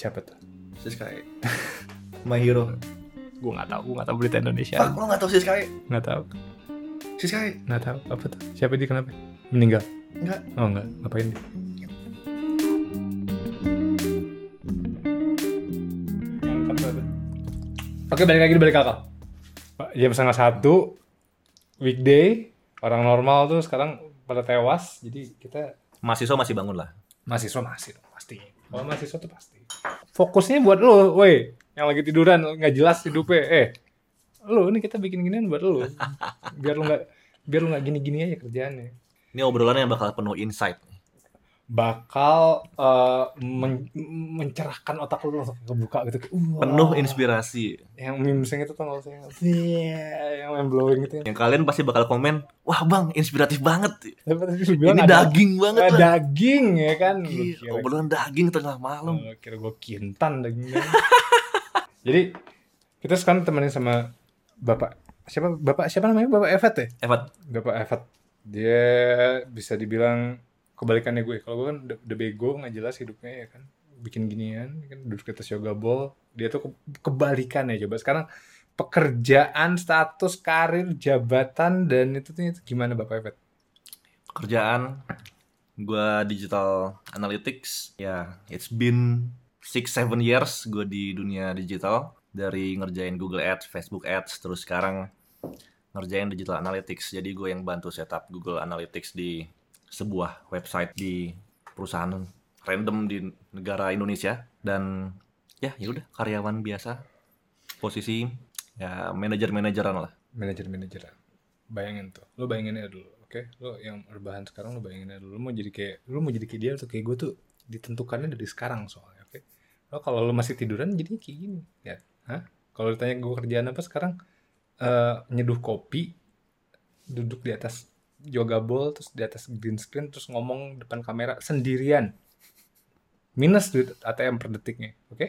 Siapa tuh? Siskai. My hero. Gue nggak tahu, gue nggak tahu berita Indonesia. Fuck, lo gak tau Siskai? Nggak tahu, Siskai? nggak tahu apa tuh? Siapa dia kenapa? Meninggal? Enggak. Oh enggak, ngapain dia? Oke balik lagi di balik kakak. Jam setengah satu weekday orang normal tuh sekarang pada tewas jadi kita Mahasiswa masih bangun lah. mahasiswa masih pasti. Kalau mahasiswa tuh pasti. Fokusnya buat lo, woi yang lagi tiduran nggak jelas hidupnya. Eh, lo ini kita bikin ginian buat lo. Biar lo nggak biar lo nggak gini-gini aja kerjaannya. Ini obrolannya yang bakal penuh insight. Bakal eh, men- mencerahkan otak lu langsung kebuka gitu. Uh, Penuh inspirasi. Yang memesnya itu tuh nggak usah yang yang main blowing gitu. Yang kalian pasti bakal komen, wah bang, inspiratif banget. Ini ada- daging banget ada lah. daging ya kan. Kira, obrolan daging tengah malam. oh, kira gue kintan dagingnya. Jadi kita sekarang temenin sama bapak siapa bapak siapa namanya bapak Evet ya Evat, bapak Evet dia bisa dibilang kebalikannya gue. Kalau gue kan udah, bego nggak jelas hidupnya ya kan. Bikin ginian kan. Duduk di atas yoga ball. Dia tuh ke- kebalikannya coba. Sekarang pekerjaan status karir jabatan dan itu tuh itu gimana bapak Evet kerjaan gua digital analytics. Ya it's been 6-7 years gue di dunia digital. Dari ngerjain Google Ads, Facebook Ads, terus sekarang ngerjain digital analytics. Jadi gue yang bantu setup Google Analytics di sebuah website di perusahaan random di negara Indonesia. Dan ya ya udah karyawan biasa posisi ya manajer-manajeran lah. manajer manajeran bayangin tuh lo bayangin aja dulu oke? Lo yang rebahan sekarang lo bayangin aja dulu. Lo mau jadi kayak lo mau jadi kayak dia atau kayak gue tuh ditentukannya dari sekarang soalnya oke? Lo kalau lo masih tiduran jadi kayak gini. Ya hah? Kalau ditanya gue kerjaan apa sekarang eh nyeduh kopi duduk di atas yoga ball terus di atas green screen terus ngomong depan kamera sendirian. Minus duit ATM per detiknya oke?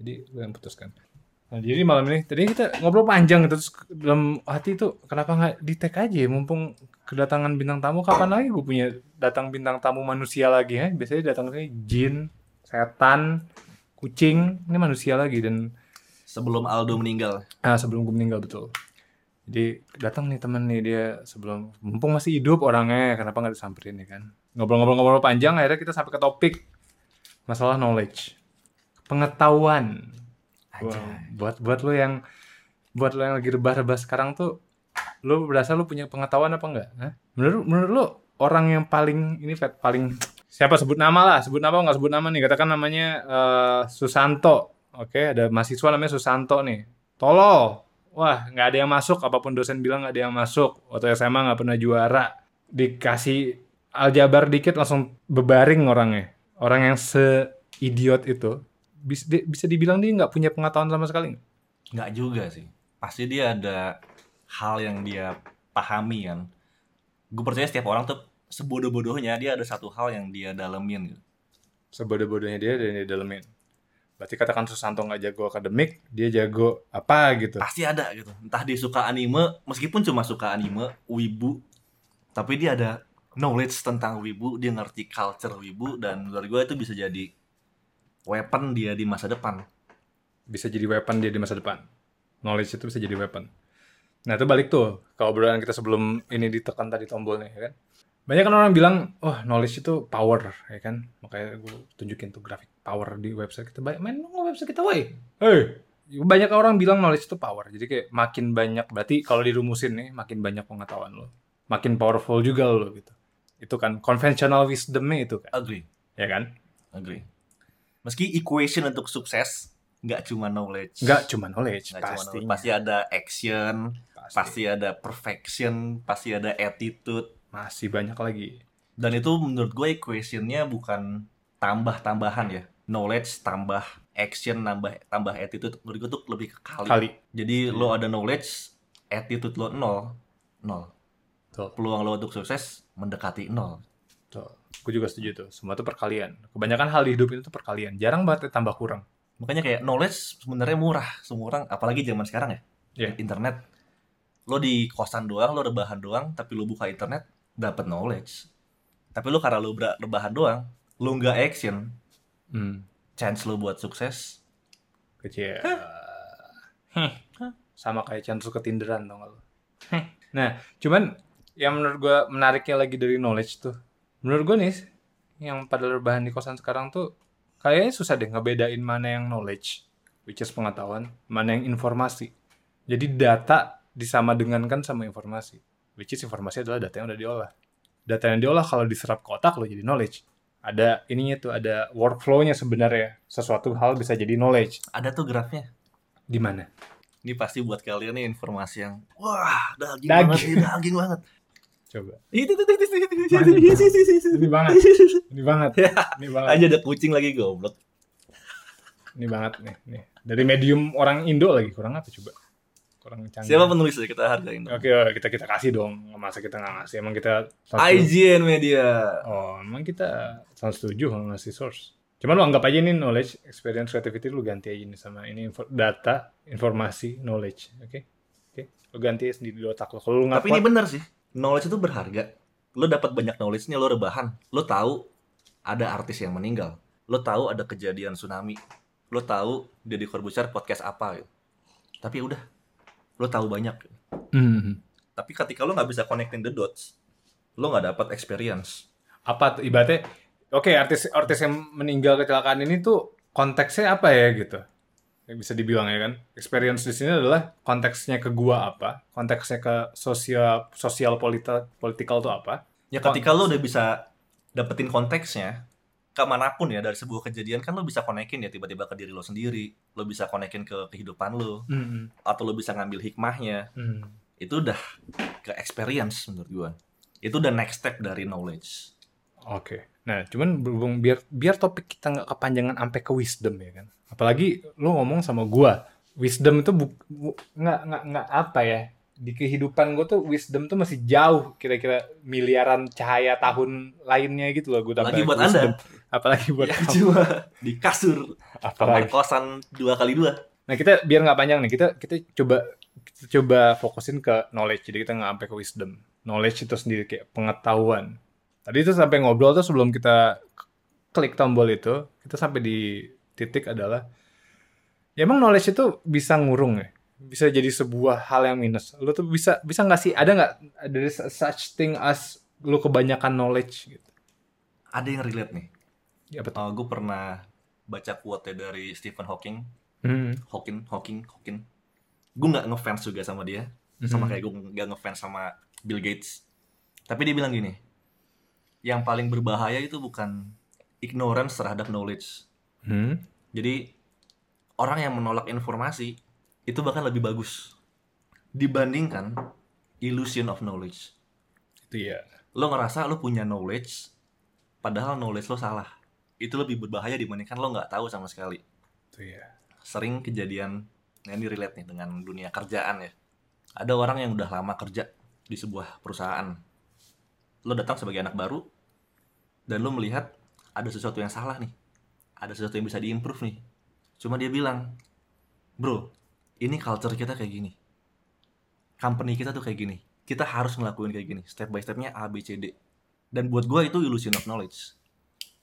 Jadi lo yang putuskan. Nah, jadi malam ini tadi kita ngobrol panjang gitu terus dalam hati itu kenapa nggak di tag aja ya, mumpung kedatangan bintang tamu kapan lagi gue punya datang bintang tamu manusia lagi ya? Biasanya datangnya jin setan kucing ini manusia lagi dan Sebelum Aldo meninggal, ah, sebelum gue meninggal betul jadi datang nih temen nih dia sebelum mumpung masih hidup orangnya kenapa nggak disamperin ya kan ngobrol-ngobrol-ngobrol panjang akhirnya kita sampai ke topik masalah knowledge pengetahuan Wah, buat buat lo yang buat lo yang lagi rebah-rebah sekarang tuh lo berasa lo punya pengetahuan apa enggak? Hah? Menurut menurut lo orang yang paling ini Fat, paling siapa sebut nama lah, sebut nama nggak sebut nama nih, katakan namanya eh, Susanto. Oke, ada mahasiswa namanya Susanto nih. Tolol. Wah, nggak ada yang masuk, apa pun dosen bilang nggak ada yang masuk. Waktu SMA nggak pernah juara. Dikasih aljabar dikit langsung bebaring orangnya. Orang yang seidiot itu bisa, bisa dibilang dia nggak punya pengetahuan sama sekali nggak? nggak juga sih. Pasti dia ada hal yang dia pahami kan. Gue percaya setiap orang tuh sebodoh-bodohnya dia ada satu hal yang dia dalemin gitu. Sebodoh-bodohnya dia dan dia dalemin. Berarti katakan Susanto nggak jago akademik, dia jago apa gitu. Pasti ada gitu. Entah dia suka anime, meskipun cuma suka anime, wibu, tapi dia ada knowledge tentang wibu, dia ngerti culture wibu dan menurut gue itu bisa jadi weapon dia di masa depan. Bisa jadi weapon dia di masa depan. Knowledge itu bisa jadi weapon. Nah itu balik tuh ke obrolan kita sebelum ini ditekan tadi tombolnya ya kan. Banyak kan orang bilang, wah knowledge itu power ya kan. Makanya gue tunjukin tuh grafik power di website kita. Banyak main dong website kita, woi. Hei, banyak orang bilang knowledge itu power. Jadi kayak makin banyak, berarti kalau dirumusin nih, makin banyak pengetahuan lo. Makin powerful juga lo gitu. Itu kan conventional wisdomnya itu kan. Agree, Ya kan? agree. Meski equation untuk sukses nggak cuma knowledge. Nggak cuma knowledge, Nggak cuma pasti. knowledge. pasti ada action, pasti ada perfection, pasti ada attitude. Masih banyak lagi. Dan itu menurut gue equationnya bukan tambah-tambahan ya. Knowledge tambah action nambah tambah attitude menurut gue tuh lebih ke kali. Kali. Jadi lo ada knowledge, attitude lo nol, nol. Tuh. Peluang lo untuk sukses mendekati nol. Tuh. Gue juga setuju tuh. Semua itu perkalian. Kebanyakan hal di hidup itu tuh perkalian. Jarang banget tambah kurang. Makanya kayak knowledge sebenarnya murah semua orang, apalagi zaman sekarang ya. Iya. Internet. Lo di kosan doang, lo rebahan doang, tapi lo buka internet dapat knowledge. Tapi lo karena lo rebahan doang, lo nggak action, Hmm. chance lu buat sukses? Kecil. Sama kayak chance lu ketinderan tau gak lu? Nah cuman yang menurut gue menariknya lagi dari knowledge tuh menurut gue nih yang pada rebahan di kosan sekarang tuh kayaknya susah deh ngebedain mana yang knowledge which is pengetahuan mana yang informasi. Jadi data disama dengankan sama informasi which is informasi adalah data yang udah diolah. Data yang diolah kalau diserap ke otak lo jadi knowledge ada ininya tuh ada workflow-nya sebenarnya. Sesuatu hal bisa jadi knowledge. Ada tuh grafnya. Di mana? Ini pasti buat kalian nih informasi yang wah daging, Daging. banget nih, daging banget. Coba. Itu itu itu itu ini banget. Ini banget. Ya, ini banget. Aja ada kucing lagi goblok. Ini banget nih nih. Dari medium orang Indo lagi kurang apa coba kurang canggih. Siapa penulisnya kita hargain dong. oke oke, kita kita kasih dong. Masa kita nggak ngasih? Emang kita satu- IGN Media. Oh emang kita selalu setuju kalau ngasih source? Cuman lu anggap aja ini knowledge experience creativity lu ganti aja ini sama ini info- data informasi knowledge oke? Oke lu ganti sendiri di otak lu. Kalau lu tapi ini bener sih. Knowledge itu berharga. Lo dapat banyak knowledge-nya lo rebahan. Lo tahu ada artis yang meninggal. Lo tahu ada kejadian tsunami. Lo tahu Deddy Corbuzier podcast apa gitu. tapi udah lo tahu banyak. Hmm. tapi ketika lo nggak bisa connecting the dots lo nggak dapat experience. Apa tuh ibaratnya oke artis artis yang meninggal kecelakaan ini tuh konteksnya apa ya gitu? Yang bisa dibilang ya kan? Experience di sini adalah konteksnya ke gua apa konteksnya ke sosial sosial polita politikal tuh apa. Ya ketika lo udah bisa dapetin konteksnya ke mana pun ya dari sebuah kejadian kan lo bisa konekin ya tiba-tiba ke diri lo sendiri. Lo bisa konekin ke kehidupan lo. Hmm, atau lo bisa ngambil hikmahnya. Hmm. itu udah ke experience menurut gua. Itu udah next step dari knowledge. Oke. Nah cuman berhubung biar biar topik kita nggak kepanjangan sampai ke wisdom ya kan. Apalagi lu ngomong sama gua wisdom itu nggak nggak nggak apa ya di kehidupan gue tuh wisdom tuh masih jauh kira-kira miliaran cahaya tahun lainnya gitu loh gue Apalagi buat Anda. apalagi buat ya kamu. cuma di kasur apalagi. kosan dua kali dua. Nah kita biar nggak panjang nih kita kita coba kita coba fokusin ke knowledge. Jadi kita nggak sampai ke wisdom. Knowledge itu sendiri kayak pengetahuan. Tadi itu sampai ngobrol tuh sebelum kita klik tombol itu kita sampai di titik adalah ya emang knowledge itu bisa ngurung ya bisa jadi sebuah hal yang minus. Lu tuh bisa bisa nggak sih? Ada nggak ada such thing as lu kebanyakan knowledge gitu? Ada yang relate nih. Ya betul uh, gue pernah baca quote dari Stephen Hawking. Hmm. Hawking Hawking Hawking. Gue nggak ngefans juga sama dia. Sama Mhm. kayak gue nggak ngefans sama Bill Gates. Tapi dia bilang gini yang paling berbahaya itu bukan ignorance terhadap knowledge. Hmm. Jadi orang yang menolak informasi itu bahkan lebih bagus dibandingkan illusion of knowledge. itu ya Lo ngerasa lo punya knowledge, padahal knowledge lo salah. Itu lebih berbahaya dibandingkan lo nggak tahu sama sekali. itu ya Sering kejadian, nah ini relate nih dengan dunia kerjaan ya. Ada orang yang udah lama kerja di sebuah perusahaan. Lo datang sebagai anak baru, dan lo melihat ada sesuatu yang salah nih. Ada sesuatu yang bisa diimprove nih. Cuma dia bilang, bro, ini culture kita kayak gini. Company kita tuh kayak gini. Kita harus ngelakuin kayak gini. Step by stepnya A, B, C, D. Dan buat gua itu illusion of knowledge.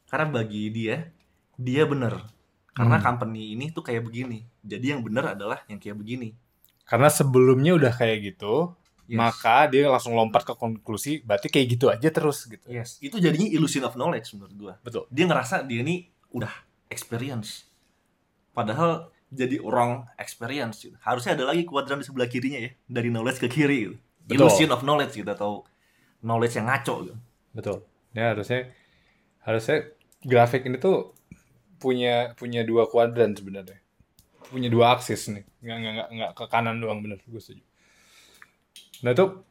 Karena bagi dia, dia bener. Karena Hmm. company ini tuh kayak begini. Jadi yang bener adalah yang kayak begini. karena sebelumnya udah kayak gitu Yes. maka dia langsung lompat ke konklusi berarti kayak gitu aja terus gitu Yes, itu jadinya illusion of knowledge menurut gua. betul Dia ngerasa dia ini udah experience. Padahal jadi wrong experience. gitu. Harusnya ada lagi kuadran di sebelah kirinya ya, dari knowledge ke kiri. Gitu. Betul. Illusion of knowledge gitu atau knowledge yang ngaco gitu. betul ya harusnya harusnya grafik ini tuh punya punya dua kuadran sebenarnya punya dua aksis nih nggak nggak nggak, nggak ke kanan doang bener gue setuju nah itu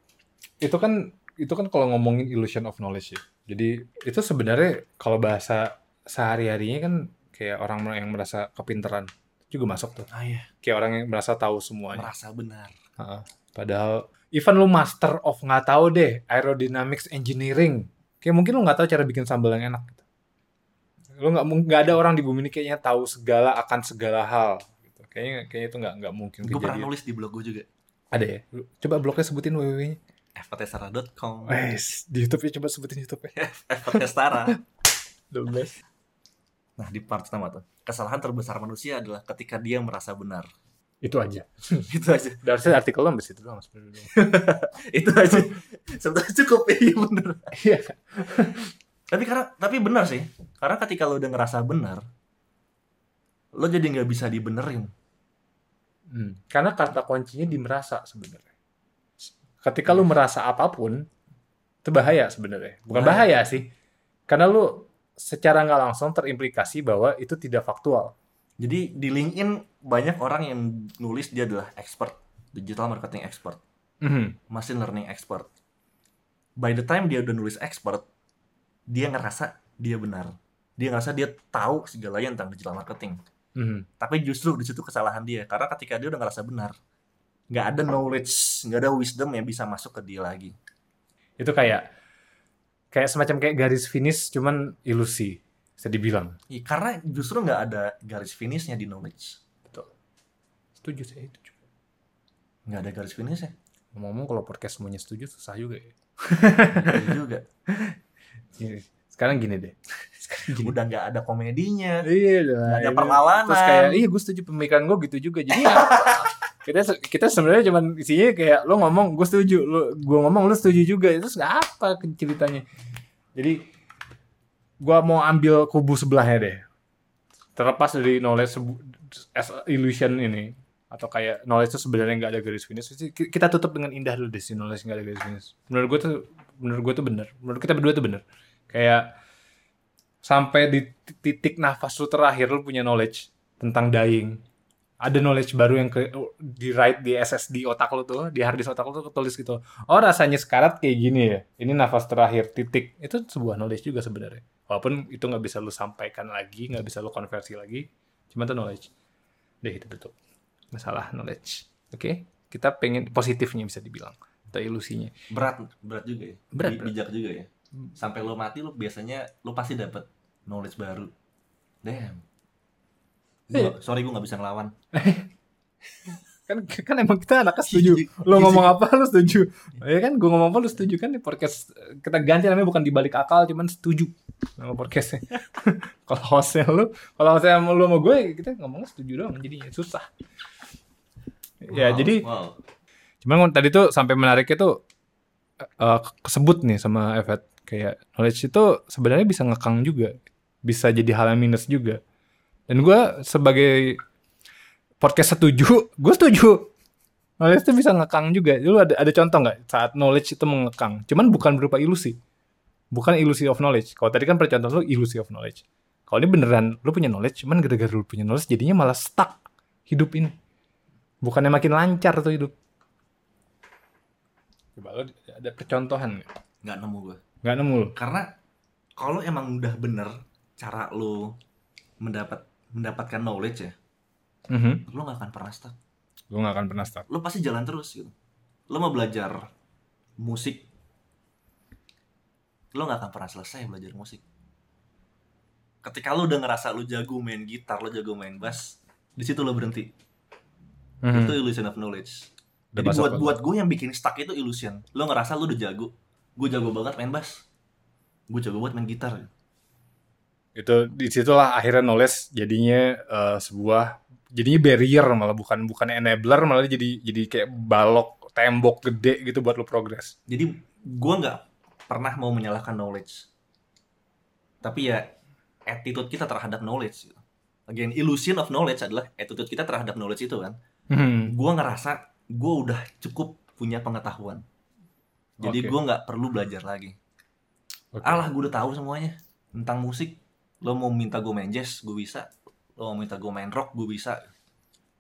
itu kan itu kan kalau ngomongin illusion of knowledge ya jadi itu sebenarnya kalau bahasa sehari harinya kan kayak orang yang merasa kepinteran juga masuk tuh Ah iya, kayak orang yang merasa tahu semuanya merasa benar. Heeh. Padahal even lu master of nggak tahu deh aerodynamics engineering, kayak mungkin lu nggak tahu cara bikin sambal yang enak. Gitu. Lu nggak nggak ada orang di bumi ini kayaknya tahu segala akan segala hal. Gitu. Kayaknya kayaknya itu nggak nggak mungkin Gue pernah nulis di blog gue juga. Ada ya? Coba blognya sebutin www-nya. ftstara.com Wes, di YouTube ya coba sebutin YouTube-nya. The best. Nah di part pertama tuh kesalahan terbesar manusia adalah ketika dia merasa benar. Itu aja. Itu aja. Dan harusnya artikel lo sampai situ doang sebenarnya. Itu aja. Sebetulnya cukup iya bener. Iya. Tapi karena tapi benar sih. Karena ketika lo udah ngerasa benar, lo jadi nggak bisa dibenerin. Hmm. Karena kata kuncinya di merasa sebenarnya. Ketika lu merasa apa pun, itu bahaya sebenarnya. Bukan bahaya sih. Karena lu secara nggak langsung terimplikasi bahwa itu tidak faktual. Jadi di LinkedIn banyak orang yang nulis dia adalah expert, digital marketing expert, Mhm. machine learning expert. By the time dia udah nulis expert, dia ngerasa dia benar. Dia ngerasa dia tahu segalanya tentang digital marketing. Mhm. Tapi justru di situ kesalahan dia karena ketika dia udah ngerasa benar, nggak ada knowledge, nggak ada wisdom yang bisa masuk ke dia lagi. Itu kayak kayak semacam kayak garis finish cuman ilusi, bisa dibilang. Ya, karena justru nggak ada garis finishnya di knowledge, Betul. Setuju sih itu juga. nggak ada garis finishnya. Ngomong-ngomong kalau podcast semuanya setuju susah juga ya. Iya juga. Iya. Sekarang gini deh. Sekarang gini. Udah nggak ada komedinya. Iya ada ini. perlawanan. Terus kayak, iya gue setuju pemikiran gue gitu juga. Jadi apa? kita kita sebenarnya cuman isinya kayak lo ngomong gue setuju, lo gue ngomong lo setuju juga. Terus nggak apa ceritanya. Jadi gue mau ambil kubu sebelahnya deh. Terlepas dari knowledge as illusion ini atau kayak knowledge itu sebenarnya nggak ada garis finish Ki- kita tutup dengan indah dulu deh si knowledge nggak ada garis finish menurut gue tuh menurut gue tuh bener menurut kita berdua tuh bener kayak sampai di titik nafas lu terakhir lu punya knowledge tentang dying ada knowledge baru yang ke, di write di SSD otak lu tuh di hard disk otak lu tuh ketulis gitu oh rasanya sekarat kayak gini ya ini nafas terakhir titik itu sebuah knowledge juga sebenarnya walaupun itu nggak bisa lu sampaikan lagi nggak bisa lu konversi lagi cuma itu knowledge deh itu betul masalah knowledge oke kita pengen positifnya bisa dibilang atau ilusinya Berat, berat juga ya. Berat, berat. Bijak juga ya. Sampai lo mati lo biasanya lo pasti dapet knowledge baru. Damn. Iya. Gua, sorry gue nggak bisa ngelawan. kan kan emang kita anaknya setuju. Lo Iya ngomong apa lo setuju. Ya kan gue ngomong apa lo setuju kan? Di podcast kita ganti namanya bukan dibalik akal cuman setuju nama podcastnya. Kalau hostnya lo kalau hostnya lo sama gue kita ngomongnya setuju doang jadinya susah. Ya Wow, jadi wow. cuman tadi tuh sampai menariknya tuh eh, kesebut nih sama Evet. Kayak knowledge itu sebenarnya bisa ngekang juga. Bisa jadi hal yang minus juga dan gue sebagai podcast setuju gue setuju. Knowledge itu bisa ngekang juga. Lu ada ada contoh nggak? Saat knowledge itu mengekang. Cuman bukan berupa ilusi. Bukan ilusi of knowledge. Kalau tadi kan percontohan lu ilusi of knowledge. Kalau ini beneran lu punya knowledge cuman gara-gara lu punya knowledge jadinya malah stuck hidup ini. Bukannya makin lancar tuh hidup. Coba lo ada percontohan nggak? nggak nemu gue. Nggak nemu lo? Karena kalau emang udah bener cara lo mendapat mendapatkan knowledge ya, Mhm. lo nggak akan pernah stuck. Gue nggak akan pernah stuck. Lo pasti jalan terus gitu. Lo mau belajar musik, lo nggak akan pernah selesai belajar musik. Ketika lo udah ngerasa lo jago main gitar, lo jago main bass, di situ lo berhenti. Mhm. Itu illusion of knowledge. Jadi buat buat gue yang bikin stuck itu illusion. Lo ngerasa lo udah jago. Gue jago banget main bass. Gue jago banget main gitar. Itu di situlah akhirnya knowledge jadinya eh, sebuah jadinya barrier malah bukan bukan enabler malah jadi jadi kayak balok tembok gede gitu buat lo progres. Jadi gue nggak pernah mau menyalahkan knowledge. Tapi ya attitude kita terhadap knowledge. gitu. Again, illusion of knowledge adalah attitude kita terhadap knowledge itu kan. Mhm. Gue ngerasa gue udah cukup punya pengetahuan. Jadi Oke. gue nggak perlu belajar lagi. Oke. Alah gue udah tahu semuanya tentang musik. Lo mau minta gue main jazz, gue bisa. Lo mau minta gue main rock, gue bisa.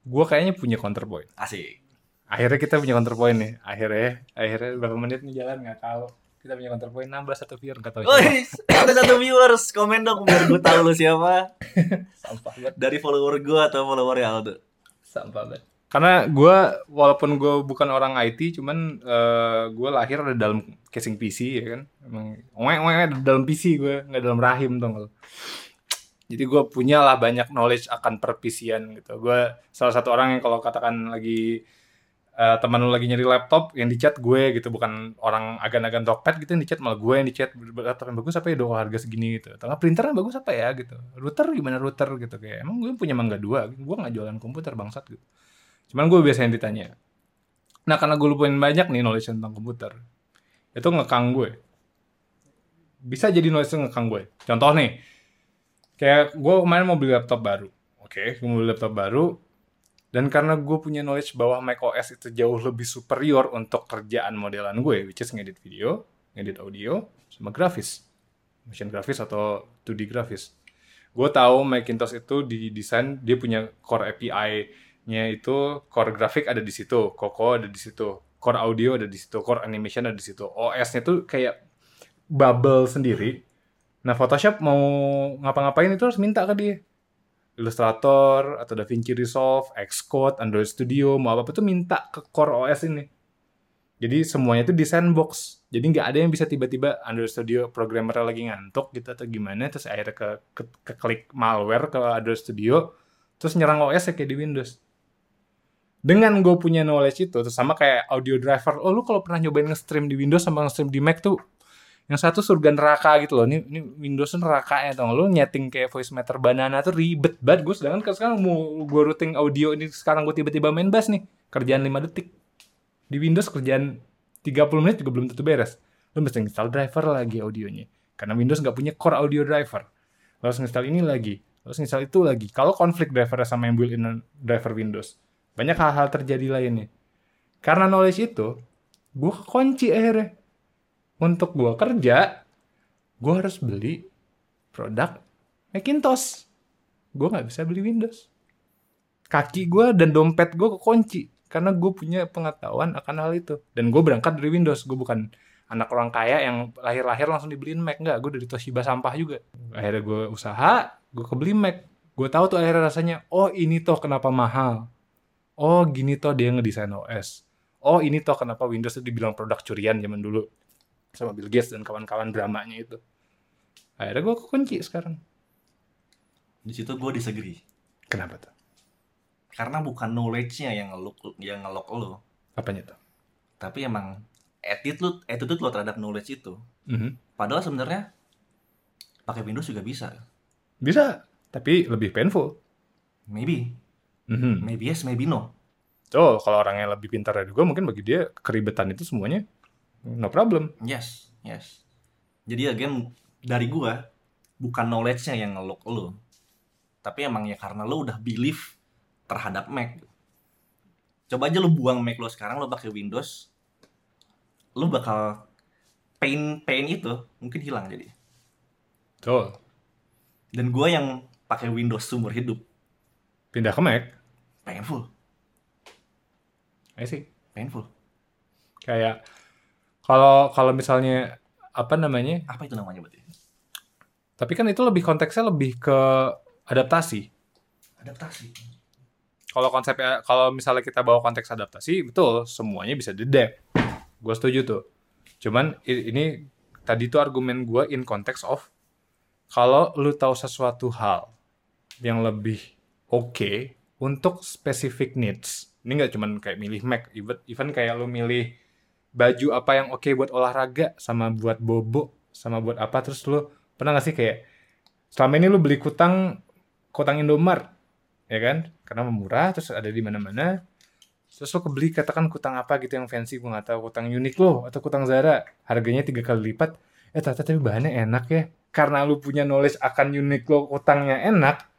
Gue kayaknya punya counterpoint. Asik. Akhirnya kita punya counterpoint nih. Akhirnya akhirnya berapa menit nih jalan nggak tahu. Kita punya counterpoint nambah satu viewer nggak tahu. siapa. Ada satu viewers komen dong biar gue tahu lo siapa. Sampah banget. Dari follower gue atau follower Aldo. sampah banget karena gue walaupun gue bukan orang IT cuman gue lahir ada dalam casing PC ya kan? Emang oe ada dalam PC gue nggak dalam rahim dong lo jadi gue punya lah banyak knowledge akan perpisian gitu. Gue salah satu orang yang kalau katakan lagi eh, teman lu lagi nyari laptop yang dicat gue gitu bukan orang agan-agan Tokped gitu yang dicat malah gue yang dicat laptop yang bagus apa ya do harga segini? gitu. Tengah printer yang bagus apa ya? gitu. Router gimana router? gitu. Kayak emang gue punya mangga dua? Gue nggak jualan komputer bangsat gitu cuman gue biasanya ditanya nah karena gue lupain banyak nih knowledge tentang komputer itu ngekang gue bisa jadi knowledge ngekang gue contoh nih kayak gue kemarin mau beli laptop baru oke gue mau beli laptop baru dan karena gue punya knowledge bahwa macOS itu jauh lebih superior untuk kerjaan modelan gue, which is ngedit video, ngedit audio, sama grafis. Motion grafis atau 2D grafis. Gue tahu Macintosh itu didesain, dia punya core API-nya itu, core grafik ada di situ, Coco ada di situ, core audio ada di situ, core animation ada di situ. OS-nya tuh kayak bubble sendiri. Nah, Photoshop mau ngapa-ngapain itu harus minta ke dia Illustrator atau DaVinci Resolve, Xcode, Android Studio, mau apa-apa tuh minta ke core OS ini. Jadi semuanya itu di sandbox. Jadi nggak ada yang bisa tiba-tiba Android Studio programmer lagi ngantuk gitu atau gimana, terus akhirnya ke, ke, ke klik malware ke Android Studio, terus nyerang OS ya kayak di Windows. Dengan gue punya knowledge itu, terus sama kayak audio driver, oh lu kalau pernah nyobain nge-stream di Windows sama nge-stream di Mac tuh yang satu surga neraka gitu loh. Ini, ini Windows neraka ya tau Lu nyeting kayak voice meter banana tuh ribet banget gue. Sedangkan sekarang mau gue routing audio ini sekarang gue tiba-tiba main bass nih. Kerjaan 5 detik. Di Windows kerjaan 30 menit juga belum tentu beres. Lu mesti install driver lagi audionya. Karena Windows nggak punya core audio driver. Lalu install ini lagi. Lalu install itu lagi. Kalau konflik driver sama yang built-in driver Windows. Banyak hal-hal terjadi lainnya. Karena knowledge itu, gue kunci akhirnya untuk gue kerja, gue harus beli produk Macintosh. Gue nggak bisa beli Windows. Kaki gue dan dompet gue kekunci karena gue punya pengetahuan akan hal itu. Dan gue berangkat dari Windows. Gue bukan anak orang kaya yang lahir-lahir langsung dibeliin Mac nggak. Gue dari Toshiba sampah juga. Akhirnya gue usaha, gue kebeli Mac. Gue tahu tuh akhirnya rasanya, oh ini toh kenapa mahal. Oh gini toh dia ngedesain OS. Oh ini toh kenapa Windows itu dibilang produk curian zaman dulu. Sama Bill Gates dan kawan-kawan dramanya itu. Akhirnya gue kekunci sekarang. Di situ gue disagree. Kenapa tuh? Karena bukan knowledge-nya yang ngeluk yang ngelok lo. Apanya tuh? Tapi emang attitude attitude lo terhadap knowledge itu. Mm-hmm. padahal sebenarnya pakai Windows juga bisa. Bisa tapi lebih painful. Maybe mm-hmm. maybe yes maybe no Oh, kalau orang yang lebih pintar dari gue, mungkin bagi dia keribetan itu semuanya no problem. Yes, yes. Jadi again dari gua bukan knowledge-nya yang ngeluk lu. Tapi emang ya karena lu udah believe terhadap Mac. Coba aja lu buang Mac lu sekarang lu pakai Windows. Lu bakal pain pain itu mungkin hilang jadi. Betul. Dan gua yang pakai Windows seumur hidup pindah ke Mac. Painful. I see. Painful. Kayak kalau kalau misalnya apa namanya? Apa itu namanya berarti? Tapi kan itu lebih konteksnya lebih ke adaptasi. Adaptasi. Kalau konsepnya kalau misalnya kita bawa konteks adaptasi, betul semuanya bisa didept. Gue setuju tuh. Cuman ini tadi tuh argumen gue in context of kalau lu tahu sesuatu hal yang lebih oke okay untuk specific needs. Ini nggak cuman kayak milih Mac, even, even kayak lu milih baju apa yang oke okay buat olahraga sama buat bobo sama buat apa terus lu pernah gak sih kayak selama ini lu beli kutang kutang Indomart ya kan? Karena murah terus ada di mana-mana. Terus lu kebeli katakan kutang apa gitu yang fancy gue nggak tahu kutang Uniqlo atau kutang Zara. Harganya tiga kali lipat. Eh ternyata tapi bahannya enak ya. Karena lu punya knowledge akan Uniqlo kutangnya enak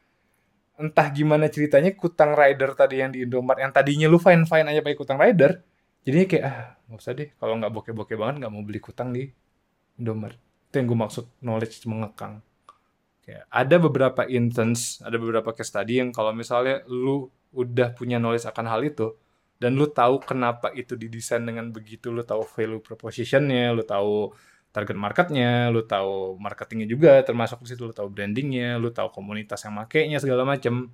entah gimana ceritanya kutang rider tadi yang di Indomart yang tadinya lu fine fine aja pakai kutang rider jadi kayak ah nggak usah deh kalau nggak bokeh-bokeh banget nggak mau beli kutang di Indomaret. Itu yang gue maksud knowledge mengekang. Kayak ada beberapa instance ada beberapa case study yang kalau misalnya lu udah punya knowledge akan hal itu dan lu tahu kenapa itu didesain dengan begitu lu tahu value propositionnya lu tahu target marketnya lu tahu marketingnya juga termasuk di situ lu tahu brandingnya lu tahu komunitas yang makainya segala macem.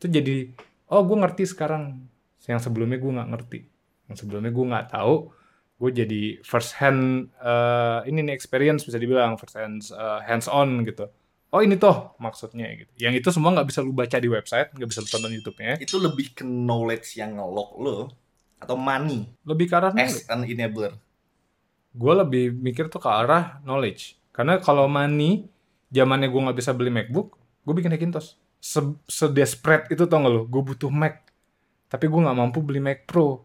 Itu jadi oh gue ngerti sekarang. Yang sebelumnya gue nggak ngerti. Yang sebelumnya gue nggak tahu gue jadi first hand uh, ini nih experience bisa dibilang first hand uh, hands on gitu. Oh ini toh maksudnya gitu. Yang itu semua nggak bisa lu baca di website nggak bisa lu tonton YouTube-nya. Itu lebih ke knowledge yang ngelok lo atau money? Lebih ke arah as an enabler gue lebih mikir tuh ke arah knowledge. Karena kalau money zamannya gue nggak bisa beli MacBook gue bikin Hackintosh se, se desperate itu tau gak lo gue butuh Mac. Tapi gue nggak mampu beli Mac Pro.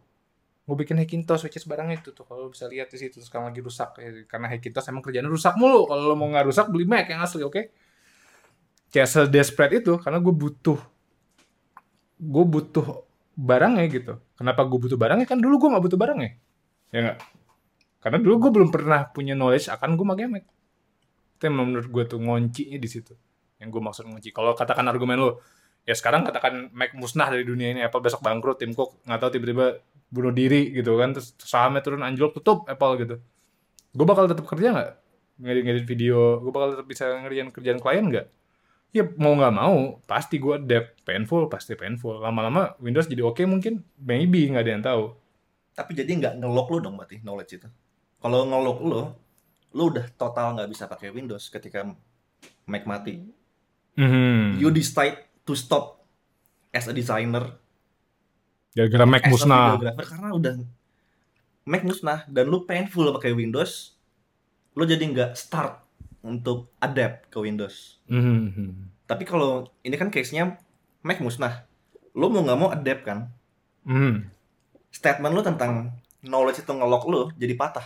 Gue bikin Hackintosh which is barang itu tuh. Kalau bisa lihat di situ sekarang lagi rusak. Ya, karena Hackintosh emang kerjaan rusak mulu. Kalau lo mau nggak rusak beli Mac yang asli oke? Kayak se desperate itu karena gue butuh gue butuh barangnya gitu. Kenapa gue butuh barangnya? Kan dulu gue nggak butuh barangnya. Ya nggak karena dulu gue belum pernah punya knowledge akan gue pakai Mac itu yang menurut gue tuh ngoncinya di situ. Yang gue maksud ngunci kalau katakan argumen lo ya sekarang katakan Mac musnah dari dunia ini Apple besok bangkrut Tim Cook nggak tahu tiba-tiba bunuh diri gitu kan terus sahamnya turun anjlok tutup Apple gitu. Gue bakal tetap kerja nggak? Ngedit-ngedit video gue bakal tetap bisa ngerjain kerjaan klien nggak? Ya mau nggak mau pasti gue adapt painful pasti painful. Lama-lama Windows jadi oke mungkin. Maybe nggak ada yang tahu. Tapi jadi nggak ngelok lo dong berarti knowledge itu kalau ngelok lo lo udah total nggak bisa pakai Windows ketika Mac mati. Hmm. you decide to stop as a designer. Gara-gara Mac musnah. karena udah Mac musnah dan lu painful pakai Windows lo jadi nggak start untuk adapt ke Windows. Hmm. tapi kalau ini kan case-nya Mac musnah. Lo mau nggak mau adapt kan? Hmm. statement lu tentang knowledge itu ngelok lu jadi patah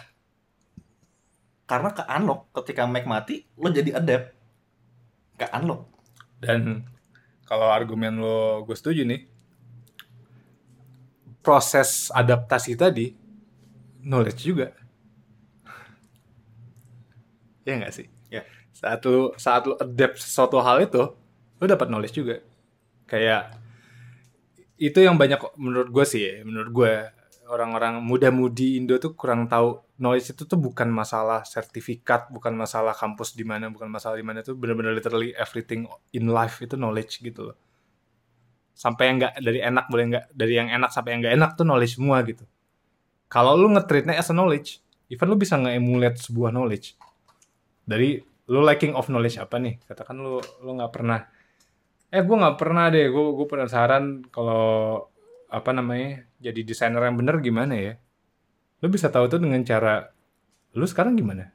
karena ke unlock ketika Mac mati lo jadi adapt ke unlock Dan kalau argumen lo gue setuju nih, proses adaptasi tadi knowledge juga. Ya nggak sih? Ya. Saat lu saat lu adapt sesuatu hal itu, lu dapat knowledge juga. Kayak itu yang banyak menurut gue sih, menurut gue orang-orang muda-mudi Indo tuh kurang tahu knowledge itu tuh bukan masalah sertifikat, bukan masalah kampus di mana, bukan masalah di mana itu benar-benar literally everything in life itu knowledge gitu loh. Sampai yang nggak dari enak boleh nggak dari yang enak sampai yang nggak enak tuh knowledge semua gitu. Kalau lu nge-treatnya as a knowledge, even lu bisa nge-emulate sebuah knowledge. Dari lu lacking of knowledge apa nih? Katakan lu lu nggak pernah eh gue nggak pernah deh gue gue penasaran kalau apa namanya jadi desainer yang bener gimana ya? Lu bisa tahu tuh dengan cara lu sekarang gimana?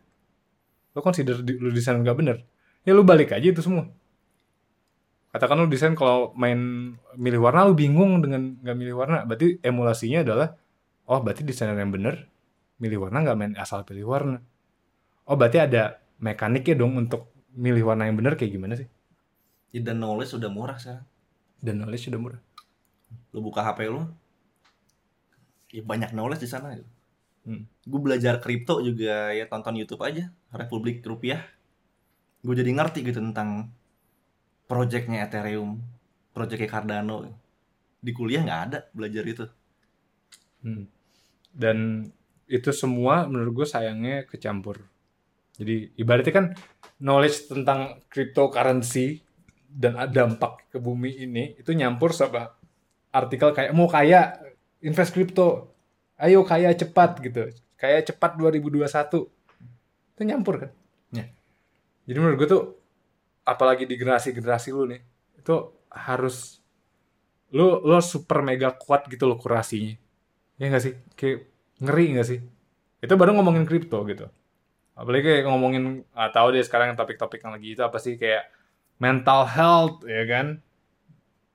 Lu consider di- lu desain nggak bener? Ya lu balik aja itu semua. Katakan lu desain kalau main milih warna lu bingung dengan nggak milih warna. Berarti emulasinya adalah oh berarti desainer yang bener milih warna nggak main asal pilih warna. Oh berarti ada mekaniknya dong untuk milih warna yang bener kayak gimana sih? Ya, dan knowledge sudah murah sekarang dan knowledge sudah murah. Lu buka HP lu ya banyak knowledge di sana gitu. Hmm. gue belajar kripto juga ya tonton YouTube aja Republik Rupiah gue jadi ngerti gitu tentang projectnya Ethereum projectnya Cardano di kuliah nggak ada belajar itu Hmm. Dan itu semua menurut gue sayangnya kecampur. Jadi ibaratnya kan knowledge tentang cryptocurrency dan dampak ke bumi ini itu nyampur sama artikel kayak mau kaya invest kripto. Ayo kaya cepat gitu. Kaya cepat 2021. Itu nyampur kan? Ya. Jadi menurut gue tuh apalagi di generasi-generasi lu nih itu harus lu lu super mega kuat gitu loh kurasinya ya nggak sih kayak ngeri nggak sih itu baru ngomongin kripto gitu apalagi kayak ngomongin ah, deh sekarang topik-topik yang lagi itu apa sih kayak mental health ya kan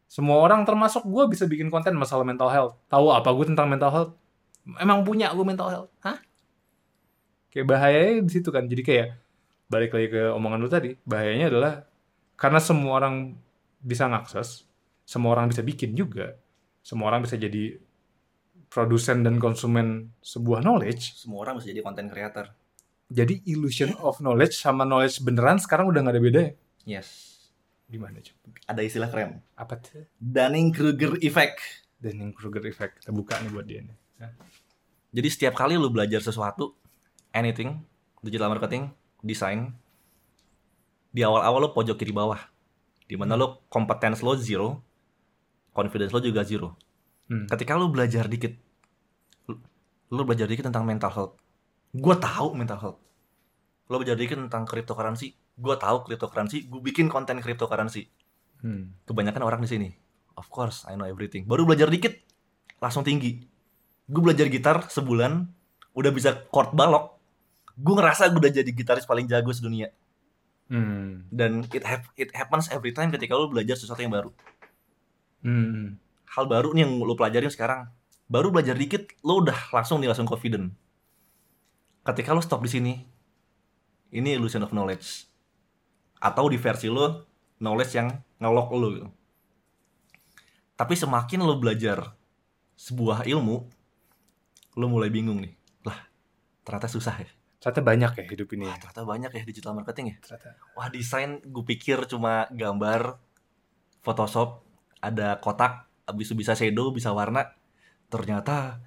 semua orang termasuk gue bisa bikin konten masalah mental health. Tahu apa gue tentang mental health? Emang punya gue mental health? Hah? Kayak bahayanya di situ kan. Jadi kayak balik lagi ke omongan lu tadi bahayanya adalah karena semua orang bisa ngakses semua orang bisa bikin juga semua orang bisa jadi produsen dan konsumen sebuah knowledge. Semua orang bisa jadi content creator. Jadi illusion of knowledge sama knowledge beneran sekarang udah nggak ada bedanya. Yes gimana coba ada istilah keren apa tuh? Dunning Kruger effect. Dunning Kruger effect. Kita buka nih buat dia nih. Hah? jadi setiap kali lu belajar sesuatu anything digital marketing desain di awal-awal lo pojok kiri bawah. Di mana lo competence lo zero confidence lo juga zero. Hmm. ketika lo belajar dikit lu- lo belajar dikit tentang mental health. Gue tahu mental health. Lo belajar dikit tentang cryptocurrency gue tahu cryptocurrency gue bikin konten cryptocurrency. Hmm. kebanyakan orang di sini. Of course I know everything. Baru belajar dikit langsung tinggi. Gue belajar gitar sebulan udah bisa chord balok. Gue ngerasa gue udah jadi gitaris paling jago sedunia. Hmm. dan it hap- it happens every time ketika lo belajar sesuatu yang baru. Hmm. hal baru nih yang lo pelajarin sekarang. Baru belajar dikit lo udah langsung nih langsung confident. Ketika lo stop di sini ini illusion of knowledge atau di versi lo knowledge yang ngelok lo gitu. tapi semakin lo belajar sebuah ilmu lo mulai bingung nih lah ternyata susah ya Ternyata banyak ya hidup ini. Wah, ya. ternyata banyak ya digital marketing ya Ternyata. wah desain gue pikir cuma gambar Photoshop ada kotak habis itu bisa shadow bisa warna ternyata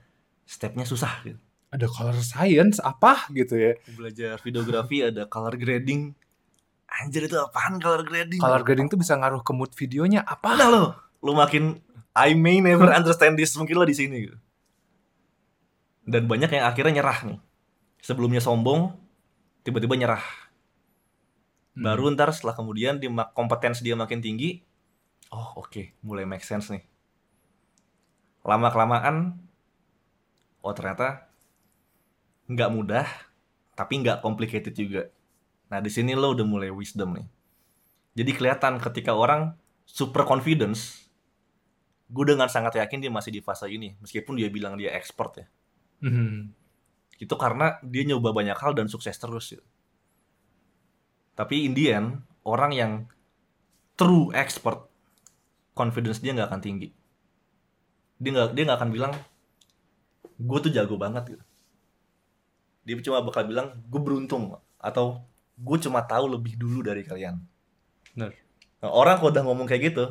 stepnya susah gitu. Ada color science apa gitu ya. belajar videografi ada color grading anjir itu apaan color grading Color grading tuh bisa ngaruh ke mood videonya apa? nah lo lo makin I may never understand this mungkin lo di sini gitu. dan banyak yang akhirnya nyerah nih sebelumnya sombong tiba-tiba nyerah Hmm. baru ntar setelah kemudian dia mak- kompetensi dia makin tinggi oh oke mulai make sense nih lama kelamaan oh ternyata nggak mudah tapi nggak complicated juga nah di sini lo udah mulai wisdom nih jadi kelihatan ketika orang super confidence gue dengan sangat yakin dia masih di fase ini meskipun dia bilang dia expert ya Hmm. itu karena dia nyoba banyak hal dan sukses terus gitu. Tapi in the end, orang yang true expert, confidence dia nggak akan tinggi. Dia nggak dia nggak akan bilang, gue tuh jago banget gitu. Dia cuma bakal bilang, gue beruntung atau gue cuma tahu lebih dulu dari kalian. Bener. Nah, orang kalau udah ngomong kayak gitu,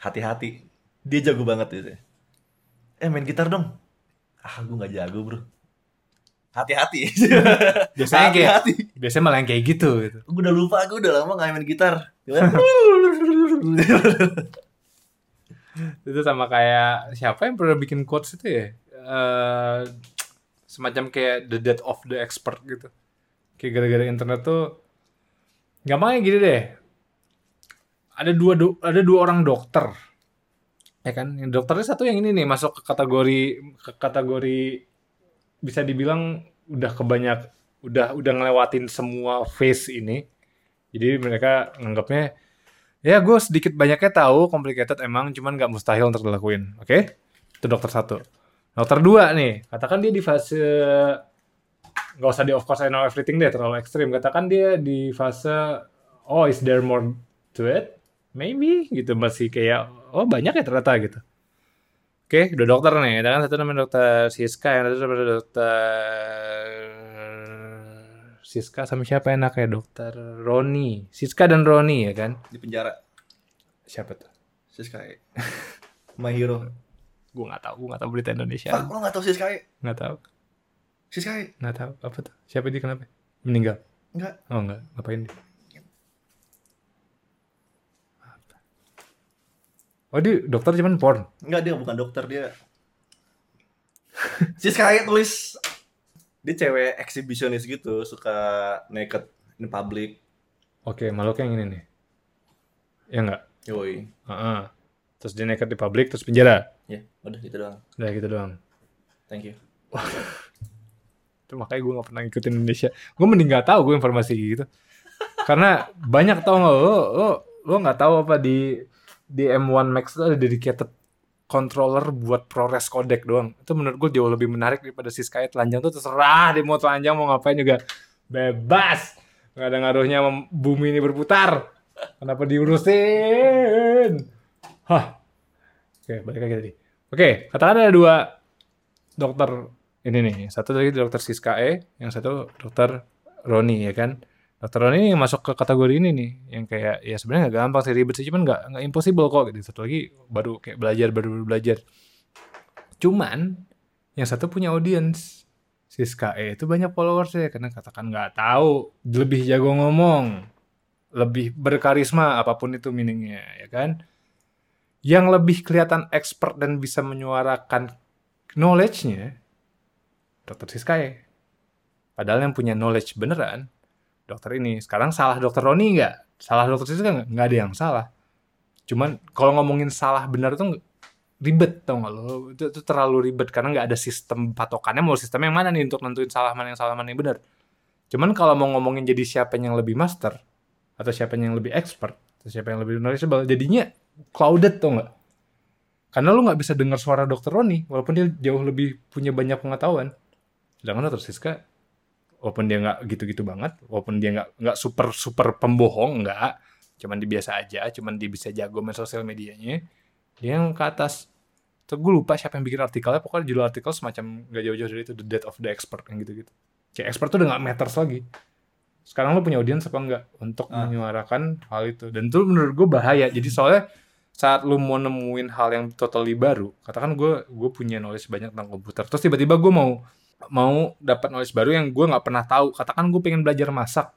hati-hati. Dia jago banget gitu. Eh main gitar dong. Ah gue nggak jago bro. Hati-hati. Biasanya kayak hati-hati. biasanya malah yang kayak gitu gitu. Gue udah lupa, gue udah lama gak main gitar. Itu sama kayak siapa yang pernah bikin quotes itu ya? Eh, semacam kayak the death of the expert gitu. Kayak gara-gara internet tuh gampangnya gini deh. Ada dua do- ada dua orang dokter. Ya kan? Yang dokternya satu yang ini nih masuk ke kategori ke kategori bisa dibilang udah kebanyak udah udah ngelewatin semua phase ini. Jadi mereka nganggapnya ya gue sedikit banyaknya tahu complicated emang cuman nggak mustahil untuk dilakuin. Oke? Itu dokter satu. Dokter dua nih, katakan dia di fase nggak usah di of course I know everything deh terlalu ekstrim. Katakan dia di fase oh is there more to it? Maybe gitu masih kayak oh banyak ya ternyata gitu. Oke, udah dokter nih. Ada kan satu namanya dokter Siska, yang satu namanya dokter Siska sama siapa enaknya? Dokter Roni. Siska dan Roni ya kan? Di penjara. Siapa tuh? Siskae. My hero. Gue nggak tahu, gue nggak tahu berita Indonesia. Pak, lo gak tau Siskae? Nggak tahu, Siskae? nggak tahu. Apa tuh? Siapa dia kenapa? Meninggal? Enggak. Oh enggak, ngapain dia? Oh dia dokter cuman porn. Enggak, dia bukan dokter, dia... Siskae tulis... Dia cewek eksibisionis gitu, suka naked in public. Oke, makhluk yang ini nih. Ya enggak? Yoi. Heeh. Terus dia naked di publik, terus penjara. Ya, udah gitu doang. Udah gitu doang. Thank you. Itu makanya gue gak pernah ngikutin Indonesia. Gue mending gak tahu gue informasi gitu. Karena banyak tau gak lo, lo, lo gak tahu apa di di M1 Max itu ada dedicated controller buat ProRes codec doang. Itu menurut gue jauh lebih menarik daripada si Sky telanjang tuh terserah dia mau telanjang mau ngapain juga bebas. Gak ada ngaruhnya bumi ini berputar. Kenapa diurusin? Hah. Oke, balik lagi tadi. Oke, katakan ada dua dokter ini nih. Satu lagi dokter Siska E, yang satu dokter Roni ya kan. Dokter Roni yang masuk ke kategori ini nih, yang kayak ya sebenarnya nggak gampang sih ribet sih, cuman nggak nggak impossible kok gitu. Satu lagi baru kayak belajar baru belajar. Cuman yang satu punya audience. Siska E itu banyak followers ya karena katakan nggak tahu, lebih jago ngomong, lebih berkarisma apa pun itu meaningnya ya kan. Yang lebih kelihatan expert dan bisa menyuarakan knowledge-nya dokter Siskae. Padahal yang punya knowledge beneran dokter ini. Sekarang salah dokter Roni nggak? Salah dokter Siska nggak? Nggak ada yang salah. Cuman kalau ngomongin salah benar tuh ribet tau gak lo itu, itu terlalu ribet karena nggak ada sistem patokannya mau sistem yang mana nih untuk nentuin salah mana yang salah mana yang benar cuman kalau mau ngomongin jadi siapa yang lebih master atau siapa yang lebih expert atau siapa yang lebih knowledgeable jadinya clouded tau nggak karena lu nggak bisa dengar suara dokter Roni walaupun dia jauh lebih punya banyak pengetahuan sedangkan dokter Siska walaupun dia nggak gitu-gitu banget walaupun dia nggak nggak super super pembohong nggak cuman dia biasa aja cuman dia bisa jago main sosial medianya dia yang ke atas. Tuh gue lupa siapa yang bikin artikelnya pokoknya judul artikel semacam gak jauh-jauh dari itu the death of the expert yang gitu-gitu. Kayak expert tuh udah gak matters lagi. Sekarang lo punya audiens apa enggak untuk Ah. menyuarakan hal itu? Dan itu menurut gue bahaya. Jadi soalnya saat lu mau nemuin hal yang totally baru katakan gue gue punya knowledge banyak tentang komputer terus tiba-tiba gue mau mau dapat knowledge baru yang gue nggak pernah tahu katakan gue pengen belajar masak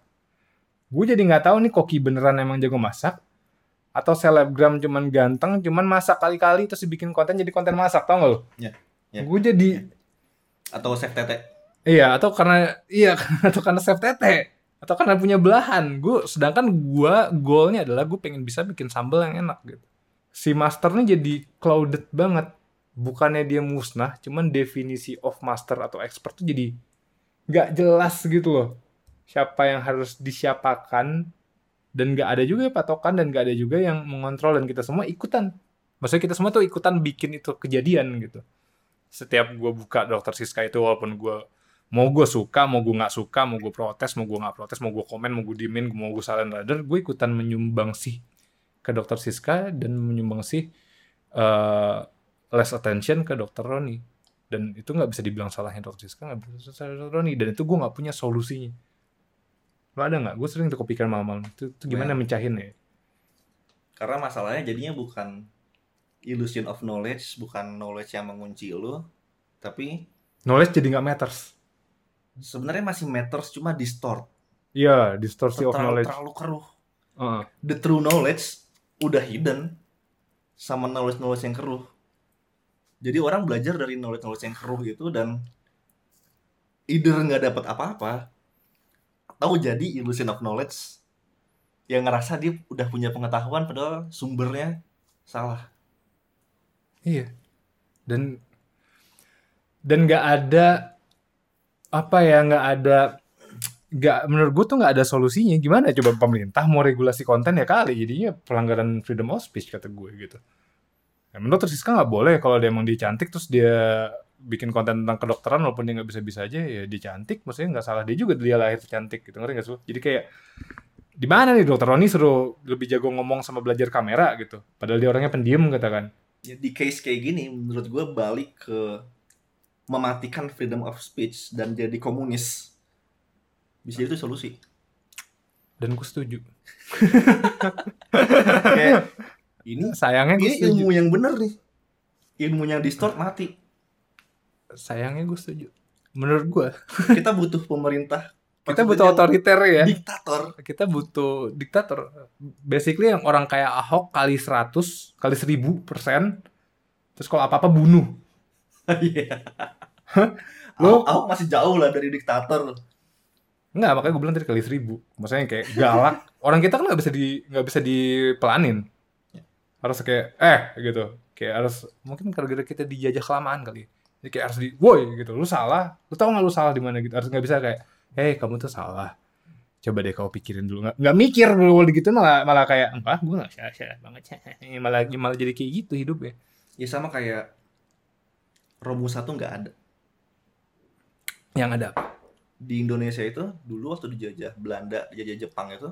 gue jadi nggak tahu nih koki beneran emang jago masak atau selebgram cuman ganteng cuman masak kali-kali terus dibikin konten jadi konten masak tau gak lo? Iya, iya. Gue jadi Atau chef tete. iya atau karena iya atau karena save tete atau karena punya belahan. Gue sedangkan gue goalnya adalah gue pengen bisa bikin sambal yang enak gitu. Si master nih jadi clouded banget. Bukannya dia musnah, cuman definisi of master atau expert tuh jadi nggak jelas gitu loh. Siapa yang harus disiapakan dan nggak ada juga patokan dan nggak ada juga yang mengontrol dan kita semua ikutan. Maksudnya kita semua tuh ikutan bikin itu kejadian gitu. Setiap gue buka dokter Siska itu walaupun gue mau gue suka, mau gue nggak suka, mau gue protes, mau gue nggak protes, mau gue komen, mau gue diemin, mau gue silent radar, gue ikutan menyumbang sih ke dokter Siska dan menyumbang sih eh, less attention ke dokter Roni. Dan itu nggak bisa dibilang salahnya dokter Siska, nggak bisa salahnya dokter Roni. Dan itu gue nggak punya solusinya. Lo ada nggak? Gue sering tuh kepikiran malam-malam. Itu, itu gimana Ya. mencahin ya? Karena masalahnya jadinya bukan illusion of knowledge, bukan knowledge yang mengunci lu, tapi Knowledge jadi nggak matters. sebenarnya masih matters cuma distort. Iya, distorsi of terlalu, knowledge. terlalu keruh. Heeh. The true knowledge udah hidden sama knowledge knowledge yang keruh. Jadi orang belajar dari knowledge knowledge yang keruh itu dan either nggak dapat apa-apa atau jadi illusion of knowledge yang ngerasa dia udah punya pengetahuan padahal sumbernya salah. Iya. Dan dan nggak ada apa ya nggak ada nggak menurut gue tuh nggak ada solusinya gimana coba pemerintah mau regulasi konten ya kali jadinya pelanggaran freedom of speech kata gue gitu ya, menurut Siska nggak boleh. Kalau dia emang dia cantik terus dia bikin konten tentang kedokteran walaupun dia nggak bisa-bisa aja ya dia cantik maksudnya nggak salah dia juga dia lahir cantik gitu. Ngerti nggak sih? Jadi kayak di mana nih dokter Roni suruh lebih jago ngomong sama belajar kamera gitu? Padahal dia orangnya pendiam katakan Ya, di case kayak gini menurut gue balik ke mematikan freedom of speech dan jadi komunis. Bisa itu solusi. dan gue setuju. Kayak ini sayangnya gue ini setuju ilmu yang bener nih. Ilmu yang distort mati. sayangnya gue setuju menurut gue Kita butuh pemerintah. kita butuh otoriter ya Diktator. kita butuh diktator basically yang orang kayak Ahok kali 100 kali 1000 persen terus kalau apa apa bunuh Iya. Lu- Ahok, Ahok masih jauh lah dari diktator. Enggak, makanya gue bilang tadi kali 1000 maksudnya kayak galak orang kita kan nggak bisa di nggak bisa dipelanin harus kayak eh gitu. Kayak harus mungkin gara-gara kita dijajah kelamaan kali jadi kayak harus di woi gitu. Lu salah. Lu tahu nggak lu salah di mana gitu. Harus nggak bisa kayak hei kamu tuh salah. Coba deh kau pikirin dulu. Nggak nggak mikir dulu gitu malah malah kayak enggak gue nggak salah salah banget malah malah jadi kayak gitu hidupnya. Ya sama kayak Romusa tuh nggak ada. yang ada apa? Di Indonesia itu dulu waktu dijajah Belanda, dijajah Jepang itu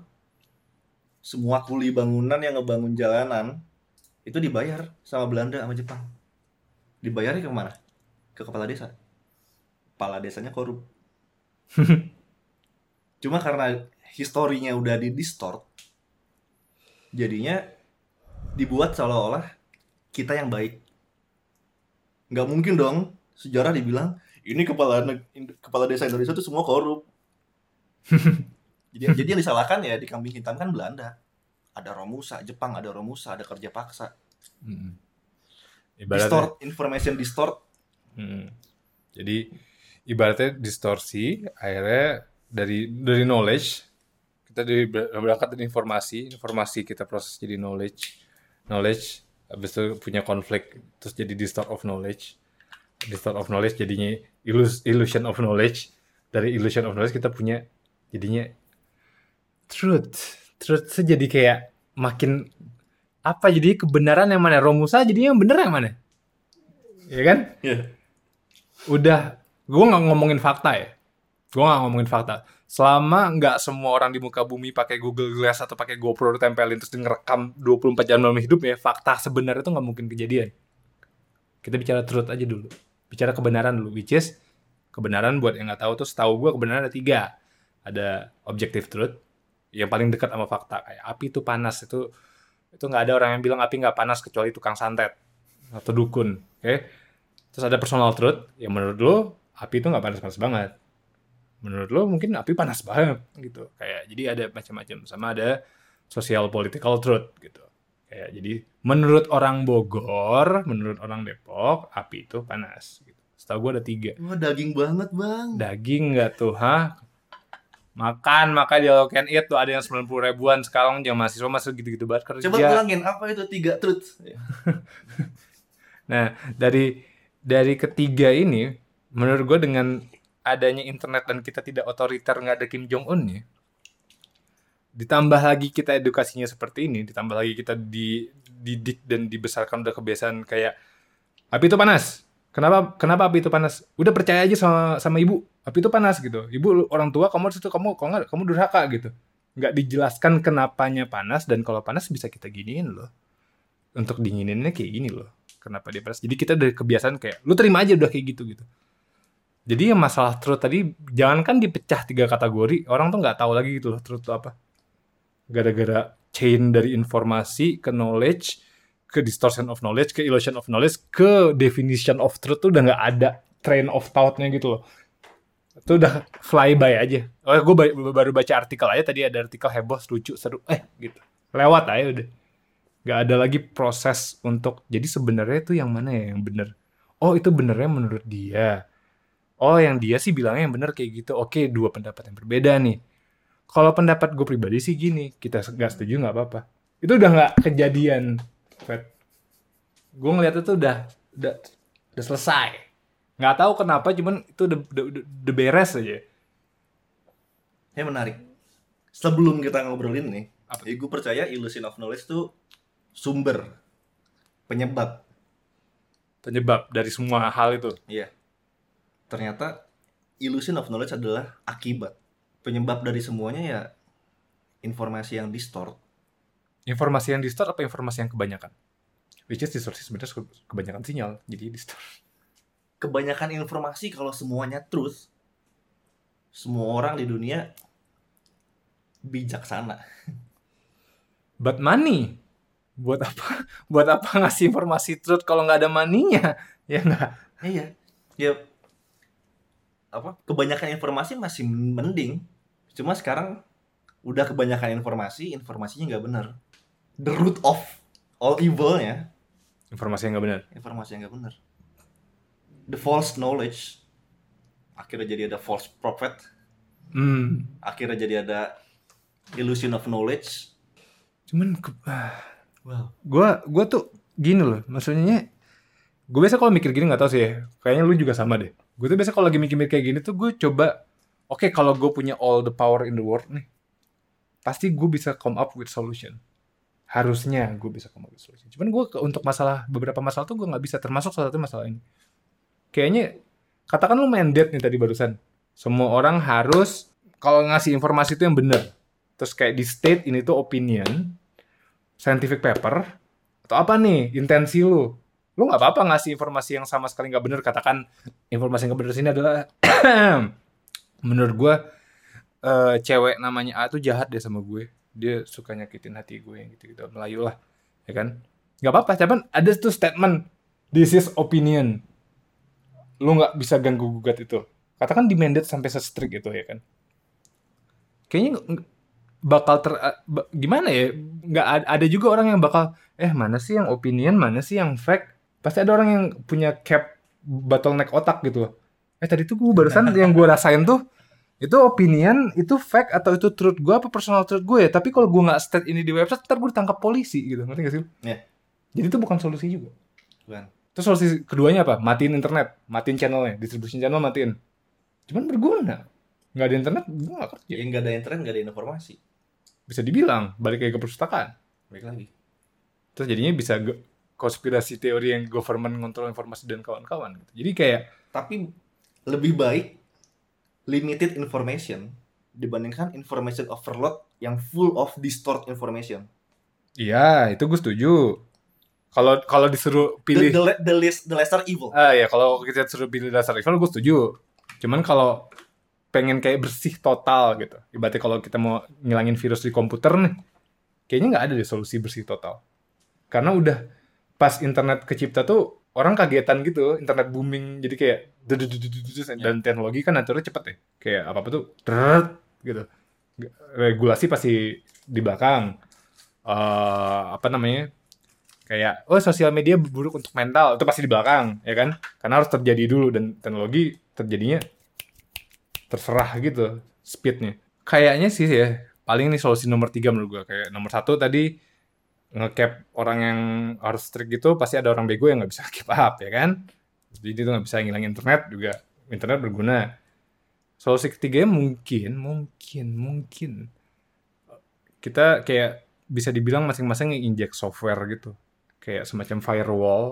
semua kuli bangunan yang ngebangun jalanan itu dibayar sama Belanda sama Jepang. Dibayarnya ke mana? Ke kepala desa. Kepala desanya korup. Cuma karena historinya udah di distort, jadinya dibuat seolah-olah kita yang baik. Nggak mungkin dong sejarah dibilang ini kepala kepala desa Indonesia itu semua korup. jadi, jadi yang disalahkan ya di kambing hitam kan Belanda. Ada Romusa, Jepang ada Romusa, ada kerja paksa. Mm. Distort, information distort. Hmm. Jadi ibaratnya distorsi akhirnya dari dari knowledge kita dari ber- berangkat dari informasi informasi kita proses jadi knowledge knowledge habis itu punya konflik terus jadi distort of knowledge distort of knowledge jadinya illus- illusion of knowledge dari illusion of knowledge kita punya jadinya truth tuh jadi kayak makin apa jadi kebenaran yang mana? Romusa jadinya yang bener yang mana? Ya kan? Iya. udah gue nggak ngomongin fakta ya. Gue nggak ngomongin fakta. Selama nggak semua orang di muka bumi pakai Google Glass atau pakai GoPro tempelin terus ngerekam 24 jam dalam hidup ya fakta sebenarnya itu nggak mungkin kejadian. Kita bicara truth aja dulu. Bicara kebenaran dulu which is kebenaran buat yang nggak tahu tuh setahu gue kebenaran ada tiga. Ada objective truth yang paling dekat sama fakta kayak api itu panas itu itu nggak ada orang yang bilang api nggak panas kecuali tukang santet atau dukun oke? Terus ada personal truth yang menurut lo api itu nggak panas-panas banget. Menurut lo mungkin api panas banget gitu. Kayak jadi ada macam-macam sama ada social political truth gitu. Kayak jadi menurut orang Bogor menurut orang Depok api itu panas gitu. Setahu gue ada tiga. Wah daging banget bang. daging nggak tuh hah makan maka di all can eat tuh ada yang 90 ribuan sekarang yang mahasiswa masih gitu-gitu banget kerja Coba ulangin apa itu tiga truth? Nah, dari dari ketiga ini, menurut gue dengan adanya internet dan kita tidak otoriter nggak ada Kim Jong Un ya, ditambah lagi kita edukasinya seperti ini, ditambah lagi kita dididik dan dibesarkan udah kebiasaan kayak api itu panas. Kenapa kenapa api itu panas? Udah percaya aja sama sama ibu, api itu panas gitu. Ibu orang tua kamu harus itu kamu kalau nggak kamu durhaka gitu. Nggak dijelaskan kenapanya panas dan kalau panas bisa kita giniin loh. Untuk dingininnya kayak gini loh kenapa dia panas. Jadi kita dari kebiasaan kayak lu terima aja udah kayak gitu gitu. Jadi yang masalah truth tadi jangankan dipecah tiga kategori, orang tuh nggak tahu lagi gitu loh truth apa. Gara-gara chain dari informasi ke knowledge, ke distortion of knowledge, ke illusion of knowledge, ke definition of truth tuh udah nggak ada train of thought-nya gitu loh. Itu udah flyby aja. Oh, gue baru baca artikel aja tadi ada artikel heboh, lucu, seru, eh gitu. Lewat aja udah. Nggak ada lagi proses untuk jadi sebenarnya itu yang mana ya yang bener? Oh itu benernya menurut dia. Oh yang dia sih bilangnya yang bener kayak gitu. Oke dua pendapat yang berbeda nih. Kalau pendapat gue pribadi sih gini kita nggak setuju nggak apa-apa. Itu udah nggak kejadian Fred. Gue ngeliat itu udah udah udah selesai nggak tahu kenapa cuman itu udah beres aja Ya menarik. Sebelum kita ngobrolin nih, Apa? ya gue percaya illusion of knowledge tuh sumber penyebab. penyebab dari semua hal itu Iya. Ternyata illusion of knowledge adalah akibat. Penyebab dari semuanya ya informasi yang distort. informasi yang distort apa informasi yang kebanyakan which is distorsi sebenarnya ke- kebanyakan sinyal jadi distort Kebanyakan informasi kalau semuanya truth, semua orang di dunia bijaksana. but money buat apa buat apa ngasih informasi truth kalau nggak ada maninya ya nggak Iya. Ya apa? Kebanyakan informasi masih mending. Cuma sekarang udah kebanyakan informasi, informasinya nggak benar. The root of all evil ya, informasi yang nggak benar informasi yang nggak benar. The false knowledge. Akhirnya jadi ada false prophet. hmm Akhirnya jadi ada illusion of knowledge. cuman ke, ah, Wow. gue gue tuh gini loh maksudnya gue biasa kalau mikir gini nggak tahu sih ya kayaknya lu juga sama deh gue tuh biasa kalau lagi mikir-mikir kayak gini tuh gue coba oke kalau gue punya all the power in the world nih pasti gue bisa come up with solution harusnya gue bisa come up with solution cuman gue untuk masalah beberapa masalah tuh gue nggak bisa termasuk salah satu masalah ini kayaknya katakan lu main date nih tadi barusan. Semua orang harus kalau ngasih informasi itu yang benar. Terus kayak di state ini tuh opinion scientific paper atau apa nih intensi lu? Lu nggak apa-apa ngasih informasi yang sama sekali nggak benar. Katakan informasi yang benar sini adalah menurut gue eh, cewek namanya A tuh jahat deh sama gue. Dia suka nyakitin hati gue yang gitu-gitu. Melayu lah ya kan? Nggak apa-apa cuman ada tuh statement this is opinion lu nggak bisa ganggu gugat itu katakan demanded sampai se-strict itu ya kan kayaknya bakal ter ba- gimana ya nggak ad- ada juga orang yang bakal eh mana sih yang opinion mana sih yang fact pasti ada orang yang punya cap bottleneck otak gitu eh tadi tuh gue barusan yang gue rasain tuh itu opinion itu fact atau itu truth gue apa personal truth gue ya tapi kalau gue nggak state ini di website ntar gue ditangkap polisi gitu ngerti gak sih? Iya. Jadi itu bukan solusi juga. Bukan. Terus solusi keduanya apa? Matiin internet, matiin channelnya, distribution channel matiin. Cuman berguna. Nggak ada internet, gue nggak kerja. Ya nggak ada internet, nggak ada informasi. Bisa dibilang, balik lagi ke perpustakaan. Baik lagi. Terus jadinya bisa konspirasi teori yang government ngontrol informasi dan kawan-kawan. Gitu. Jadi kayak, Tapi lebih baik limited information dibandingkan information overload yang full of distort information. iya itu gue setuju. Kalau kalau disuruh The, pilih, the, le- the, less- the lesser evil. ah ya kalau kita disuruh pilih dasar evil gue setuju. Cuman kalau pengen kayak bersih total gitu. Ibaratnya kalau kita mau ngilangin virus di komputer nih, kayaknya nggak ada deh solusi bersih total. Karena udah pas internet kecipta tuh orang kagetan gitu, internet booming jadi kayak dan teknologi kan aturnya cepet ya. Kayak apa-apa tuh gitu. Regulasi pasti di belakang. eh apa namanya? Kayak oh sosial media buruk untuk mental. Itu pasti di belakang, ya kan? Karena harus terjadi dulu dan teknologi terjadinya terserah gitu speednya. Kayaknya sih ya paling ini solusi nomor tiga menurut gua. Kayak nomor satu tadi ngecap orang yang harus strict gitu pasti ada orang bego yang nggak bisa keep up ya kan? Jadi itu nggak bisa ngilangin internet juga. Internet berguna. Solusi ketiga mungkin mungkin mungkin kita kayak bisa dibilang masing-masing injek software gitu kayak semacam firewall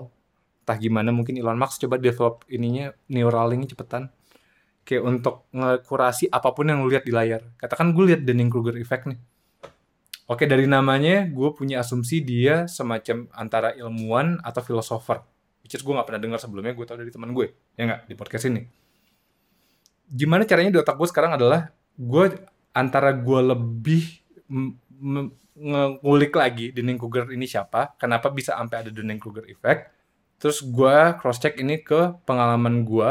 entah gimana mungkin Elon Musk coba develop ininya Neuralink cepetan kayak untuk ngekurasi apa pun yang lu lihat di layar katakan gue lihat Dunning-Kruger effect nih Oke dari namanya gue punya asumsi dia semacam antara ilmuwan atau filosofer. Which is gue gak pernah dengar sebelumnya, gue tau dari teman gue. Ya nggak di podcast ini. Gimana caranya di otak gue sekarang adalah gue antara gue lebih ngulik lagi Dunning-Kruger ini siapa, kenapa bisa sampai ada Dunning-Kruger effect. Terus gue cross check ini ke pengalaman gue.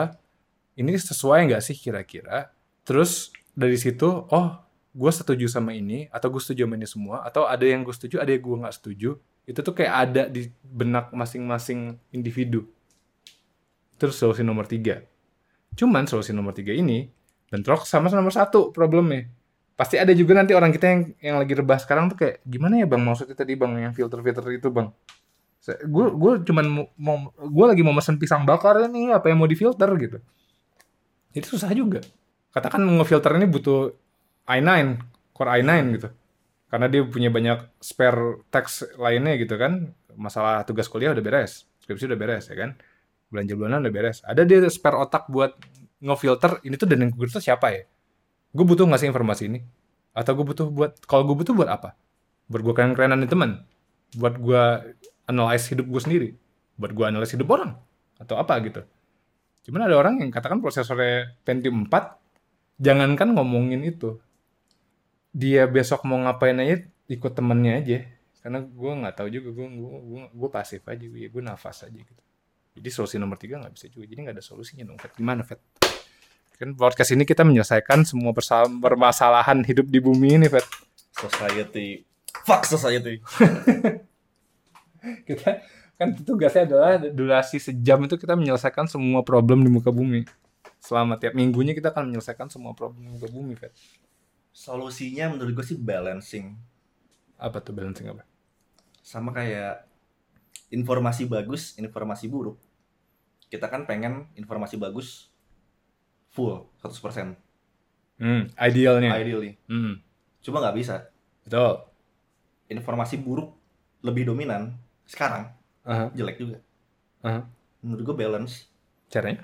Ini sesuai nggak sih kira-kira? Terus dari situ, oh gue setuju sama ini atau gue setuju sama ini semua atau ada yang gue setuju ada yang gue nggak setuju itu tuh kayak ada di benak masing-masing individu terus solusi nomor tiga cuman solusi nomor tiga ini bentrok sama nomor satu problemnya pasti ada juga nanti orang kita yang yang lagi rebah sekarang tuh kayak gimana ya bang maksudnya tadi bang yang filter filter itu bang? Gue gue cuman mau, gue lagi mau mesen pisang bakar nih apa yang mau difilter gitu. Itu susah juga. Katakan ngefilter ini butuh i9 core i9 gitu. Karena dia punya banyak spare teks lainnya gitu kan. Masalah tugas kuliah udah beres skripsi udah beres ya kan? Belanja bulanan udah beres. Ada dia spare otak buat ngefilter ini tuh dan yang itu siapa ya gue butuh ngasih informasi ini? Atau gue butuh buat kalau gue butuh buat apa? Buat gue keren kerenan di teman? Buat gue analyze hidup gue sendiri? Buat gue analyze hidup orang? Atau apa gitu? Cuman ada orang yang katakan prosesornya Pentium 4 jangankan ngomongin itu. Dia besok mau ngapain aja ikut temennya aja. Karena gue nggak tahu juga gue gue gue pasif aja gue nafas aja gitu. Jadi solusi nomor tiga nggak bisa juga. Jadi nggak ada solusinya dong gimana Fet kan podcast ini kita menyelesaikan semua permasalahan hidup di bumi ini Fet Society. Fuck society. kita kan tugasnya adalah durasi sejam itu kita menyelesaikan semua problem di muka bumi selama tiap minggunya kita akan menyelesaikan semua problem di muka bumi Fet Solusinya menurut gue sih balancing. apa tuh balancing apa Sama kayak informasi bagus, informasi buruk. Kita kan pengen informasi bagus full 100% hmm idealnya ideally. hmm Cuma nggak bisa. betul Informasi buruk lebih dominan sekarang Aha, jelek juga. aha. Menurut gue balance caranya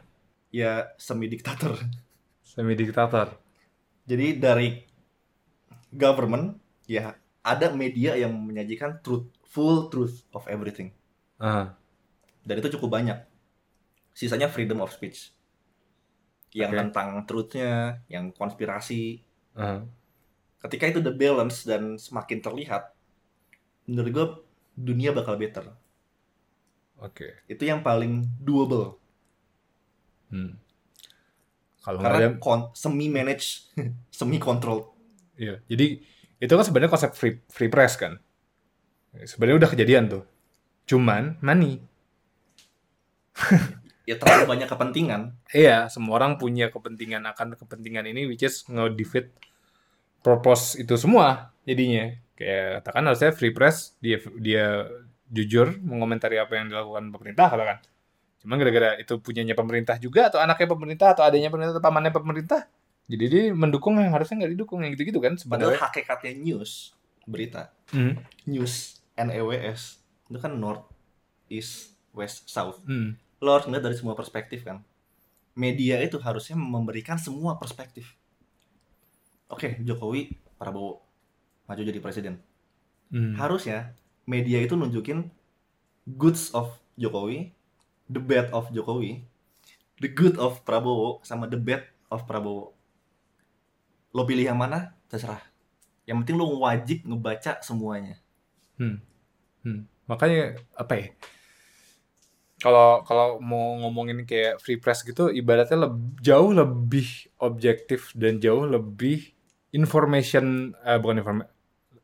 ya semi diktator. semi diktator Jadi dari government ya ada media yang menyajikan truth, full truth of everything. Aha. Dan itu cukup banyak. Sisanya freedom of speech. Yang Oke. tentang truthnya, yang konspirasi. aha. Ketika itu udah balance dan semakin terlihat, menurut gue dunia bakal better. oke Itu yang paling doable. hmm. kalau nggak ada Karena kon- semi manage, semi control. iya jadi itu kan sebenarnya konsep free free press kan sebenarnya udah kejadian tuh cuman money Ya terlalu banyak kepentingan. iya semua orang punya kepentingan akan kepentingan ini which is nge-defeat purpose itu semua jadinya kayak katakan harusnya free press dia dia jujur mengomentari apa yang dilakukan pemerintah katakan. Cuman gara-gara itu punyanya pemerintah juga atau anaknya pemerintah atau adanya pemerintah atau pamannya pemerintah. Jadi dia mendukung yang harusnya nggak didukung yang gitu-gitu kan Padahal sebenarnya. hakikatnya news, berita, Hmm. news, N-E-W-S, itu kan North, East, West, South. Hmm. Lo harus ngeliat dari semua perspektif kan. Media itu harusnya memberikan semua perspektif. Oke, Jokowi, Prabowo, maju jadi presiden. Hmm. Harusnya media itu nunjukin goods of Jokowi, the bad of Jokowi, the good of Prabowo, sama the bad of Prabowo. Lo pilih yang mana? Terserah. Yang penting lo wajib ngebaca semuanya. Hmm. Hmm. Makanya apa ya? Kalau kalau mau ngomongin kayak free press gitu, ibaratnya leb- jauh lebih objektif dan jauh lebih information eh, bukan information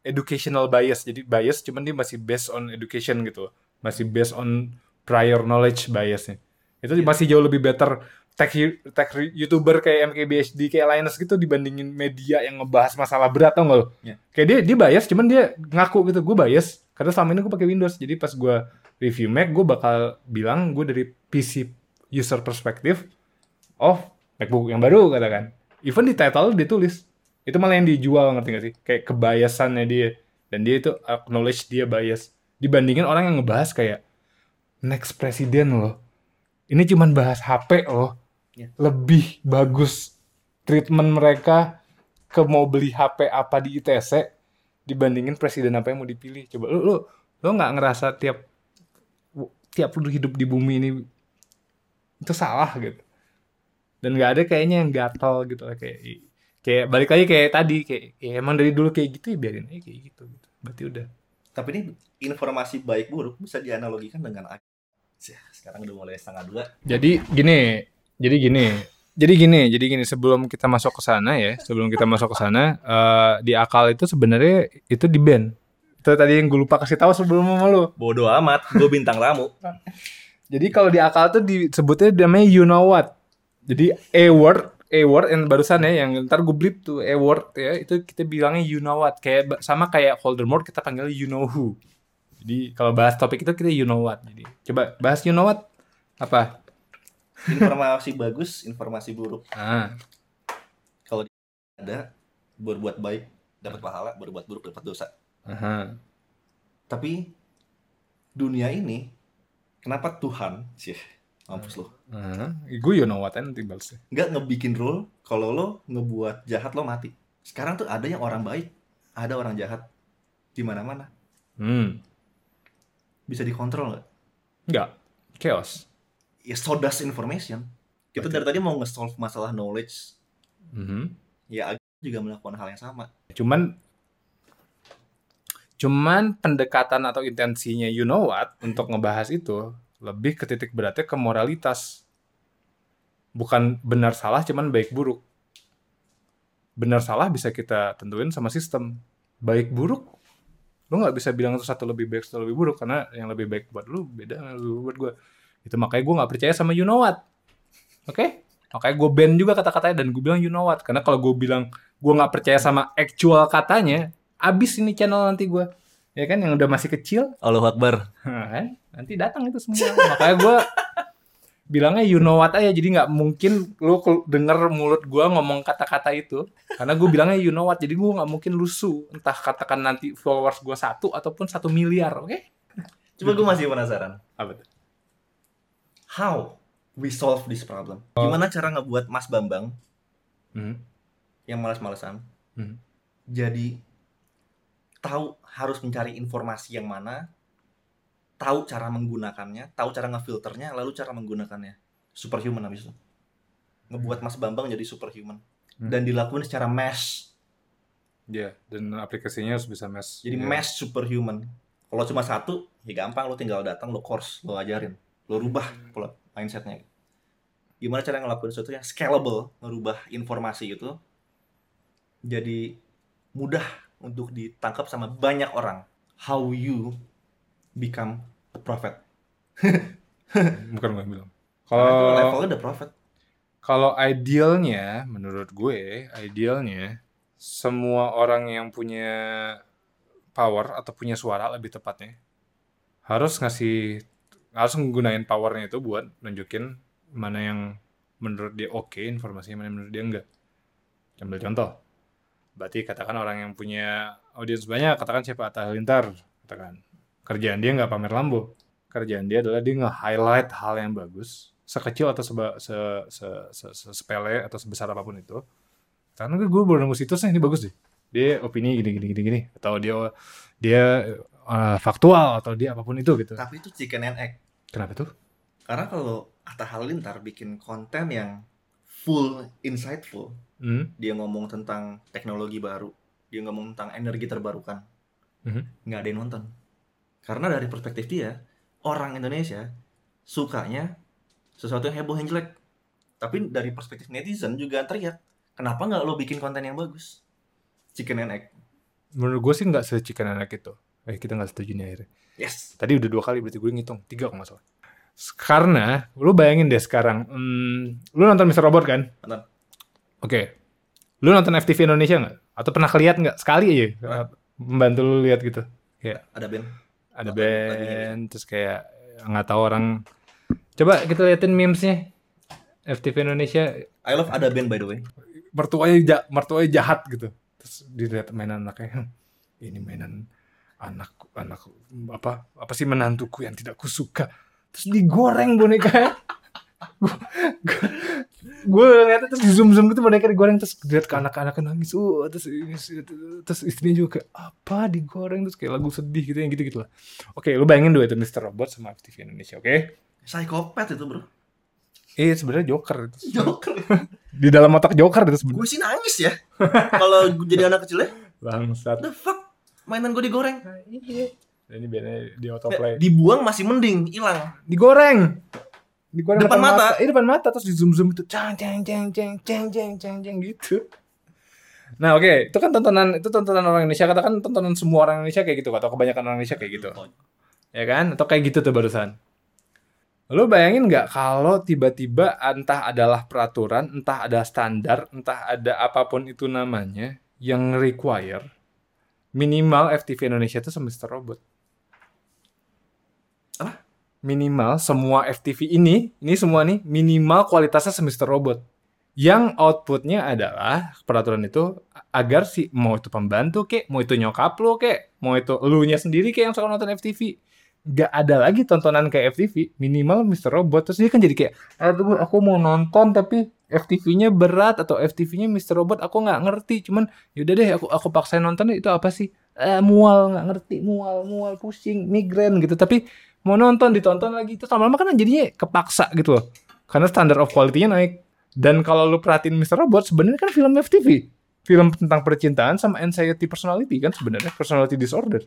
educational bias. Jadi bias cuman dia masih based on education gitu. Masih based on prior knowledge biasnya. Itu Iya. masih jauh lebih better tech tech youtuber kayak MKBHD kayak Linus gitu dibandingin media yang ngebahas masalah berat tau gak lo? Iya. Kayak dia dia bias cuman dia ngaku gitu gue bias karena selama ini gue pakai Windows. Jadi pas gue review Mac gue bakal bilang gue dari PC user perspektif of MacBook yang baru katakan. Even di title dia tulis itu malah yang dijual ngerti gak sih? Kayak kebiasannya dia dan dia itu acknowledge dia bias dibandingin orang yang ngebahas kayak next presiden loh. Ini cuman bahas HP loh. Ya. Lebih bagus treatment mereka ke mau beli HP apa di ITC dibandingin presiden apa yang mau dipilih. Coba lu lu lu nggak ngerasa tiap tiap lu hidup di bumi ini itu salah gitu. Dan nggak ada kayaknya yang gatal gitu lah kayak kayak balik lagi kayak tadi kayak ya emang dari dulu kayak gitu ya biarin aja kayak gitu gitu. Berarti udah. Tapi ini informasi baik buruk bisa dianalogikan dengan sekarang udah mulai setengah dua. Jadi gini, jadi gini, jadi gini, jadi gini. Sebelum kita masuk ke sana ya, sebelum kita masuk ke sana, eh, di akal itu sebenarnya itu di band. Itu tadi yang gue lupa kasih tahu sebelum sama lu. Bodoh amat, gue bintang tamu. Jadi kalau di akal tuh disebutnya namanya you know what. Jadi a word, a word yang barusan ya, yang ntar gue blip tuh a word ya, itu kita bilangnya you know what. Kayak sama kayak Voldemort kita panggil you know who. Jadi kalau bahas topik itu kita you know what. Jadi coba bahas you know what apa? Informasi bagus, informasi buruk. Ah, Ada berbuat baik dapat pahala, berbuat buruk dapat dosa. Aha. Tapi dunia ini kenapa Tuhan sih mampus lo. Gue you know what nanti balasnya. nggak ngebikin rule kalau lo ngebuat jahat lo mati. Sekarang tuh ada yang orang baik, ada orang jahat di mana-mana. Hmm. Bisa dikontrol nggak? Enggak. Chaos. Ya so does information. Kita dari tadi mau nge-solve masalah knowledge, Mhm. ya Ag juga melakukan hal yang sama. Cuman cuman pendekatan atau intensinya you know what untuk ngebahas itu lebih ke titik beratnya ke moralitas. Bukan benar salah cuman baik buruk. Benar salah bisa kita tentuin sama sistem. Baik buruk lu nggak bisa bilang itu satu lebih baik satu lebih buruk karena yang lebih baik buat lu beda yang lebih buat gue. Itu makanya gue nggak percaya sama you know what. Oke? Makanya gue ban juga kata-katanya dan gue bilang you know what. Karena kalau gue bilang gue nggak percaya sama actual katanya, abis ini channel nanti gue. Ya kan yang udah masih kecil, Allahu Akbar. kan? nanti datang itu semua. Makanya gue bilangnya you know what aja. Jadi nggak mungkin lu denger mulut gue ngomong kata-kata itu. Karena gue bilangnya you know what. Jadi gue nggak mungkin lusu. Entah katakan nanti followers gue satu ataupun satu miliar. Oke? Coba gue masih penasaran. Apa tuh? How we solve this problem? Gimana cara ngebuat Mas Bambang Hmm. yang malas-malesan Hmm. jadi tahu harus mencari informasi yang mana, tahu cara menggunakannya, tahu cara ngefilternya, lalu cara menggunakannya. Superhuman habis itu. Ngebuat Mas Bambang jadi superhuman. Hmm. Dan dilakuin secara mass. Ya, dan aplikasinya harus bisa mesh. Jadi Ya. mass superhuman. Kalau cuma satu, ya gampang lo tinggal datang, lo course, lo ajarin, lo rubah pola mindsetnya. Gimana cara ngelakuin sesuatu yang scalable, ngerubah informasi itu jadi mudah untuk ditangkap sama banyak orang. How you become a prophet. Bukan gue bilang. Kalau levelnya udah prophet. kalau idealnya, menurut gue, idealnya semua orang yang punya power atau punya suara lebih tepatnya, harus ngasih harus menggunakan powernya itu buat nunjukin mana yang menurut dia oke informasinya mana yang menurut dia enggak ambil contoh berarti katakan orang yang punya audiens banyak katakan siapa? Atta Halilintar katakan. Kerjaan dia nggak pamer lambo. Kerjaan dia adalah dia nge-highlight hal yang bagus sekecil atau seba, se, se, se, se, sepele atau sebesar apa pun itu. Karena gue baru nemu situsnya ini bagus deh. Dia opini gini gini gini gini. Atau dia dia uh, faktual atau dia apa pun itu gitu. Tapi itu chicken and egg. kenapa tuh? Karena kalau Atta Halilintar bikin konten yang full insightful, hmm? dia ngomong tentang teknologi baru, dia ngomong tentang energi terbarukan, Mhm. nggak ada yang nonton. Karena dari perspektif dia, orang Indonesia sukanya sesuatu yang heboh yang jelek. Tapi dari perspektif netizen juga teriak, kenapa nggak lo bikin konten yang bagus? Chicken and egg. menurut gue sih nggak secikan anak itu eh kita nggak setuju nih akhirnya Yes. tadi udah dua kali berarti gue ngitung tiga kalau nggak salah karena lu bayangin deh sekarang hmm, lu nonton Mr. Robot kan Nonton. Oke. Lu nonton FTV Indonesia nggak? Atau pernah keliat nggak? Sekali aja Pernah. membantu lu lihat gitu. Ada band. ada band terus kayak nggak tahu orang. Coba kita liatin memesnya FTV Indonesia. I love ada band by the way. mertuanya ja- mertuanya jahat gitu. Terus dilihat mainan anaknya. Ini mainan anak anak apa apa sih menantuku yang tidak kusuka. Terus digoreng boneka gue lihat terus di zoom zoom gitu boneka digoreng terus lihat ke anak-anak nangis uh terus terus istrinya juga kayak apa digoreng terus kayak lagu sedih gitu yang gitu gitu lah oke lu bayangin dua itu Mr. Robot sama FTV Indonesia oke Psikopat itu bro. eh sebenarnya Joker itu Joker. di dalam otak Joker itu sebenarnya gue sih nangis ya. Kalau gue jadi anak kecil ya, bangsat the fuck, mainan gue digoreng. Nah, iya. Ini bandnya di autoplay. Dibuang masih mending, hilang. Digoreng. Digoreng Depan mata. Iya depan mata terus di zoom zoom itu cang cang cang cang cang cang cang cang gitu. Nah oke, itu kan tontonan itu tontonan orang Indonesia katakan tontonan semua orang Indonesia kayak gitu atau kebanyakan orang Indonesia kayak gitu, ya kan? Atau kayak gitu tuh barusan. Lo bayangin nggak kalau tiba-tiba entah adalah peraturan, entah ada standar, entah ada apa pun itu namanya yang require minimal FTV Indonesia itu semester robot. Minimal semua FTV ini, ini semua nih minimal kualitasnya semester robot. Yang outputnya adalah peraturan itu agar si mau itu pembantu kek, mau itu nyokap lo kek, mau itu elunya sendiri kek yang suka nonton FTV. Gak ada lagi tontonan kayak FTV, minimal Mr. Robot. Terus dia kan jadi kayak, aduh aku mau nonton tapi FTV-nya berat atau FTV-nya Mr. Robot aku nggak ngerti. Cuman yaudah deh aku aku paksain nonton itu apa sih? Eh, mual nggak ngerti, mual mual pusing, migrain gitu. Tapi mau nonton ditonton lagi itu lama-lama kan jadinya kepaksa gitu loh. Karena standar of quality-nya naik. Dan kalau lu perhatiin Mr. Robot sebenarnya kan film FTV. Film tentang percintaan sama anxiety personality kan sebenarnya personality disorder.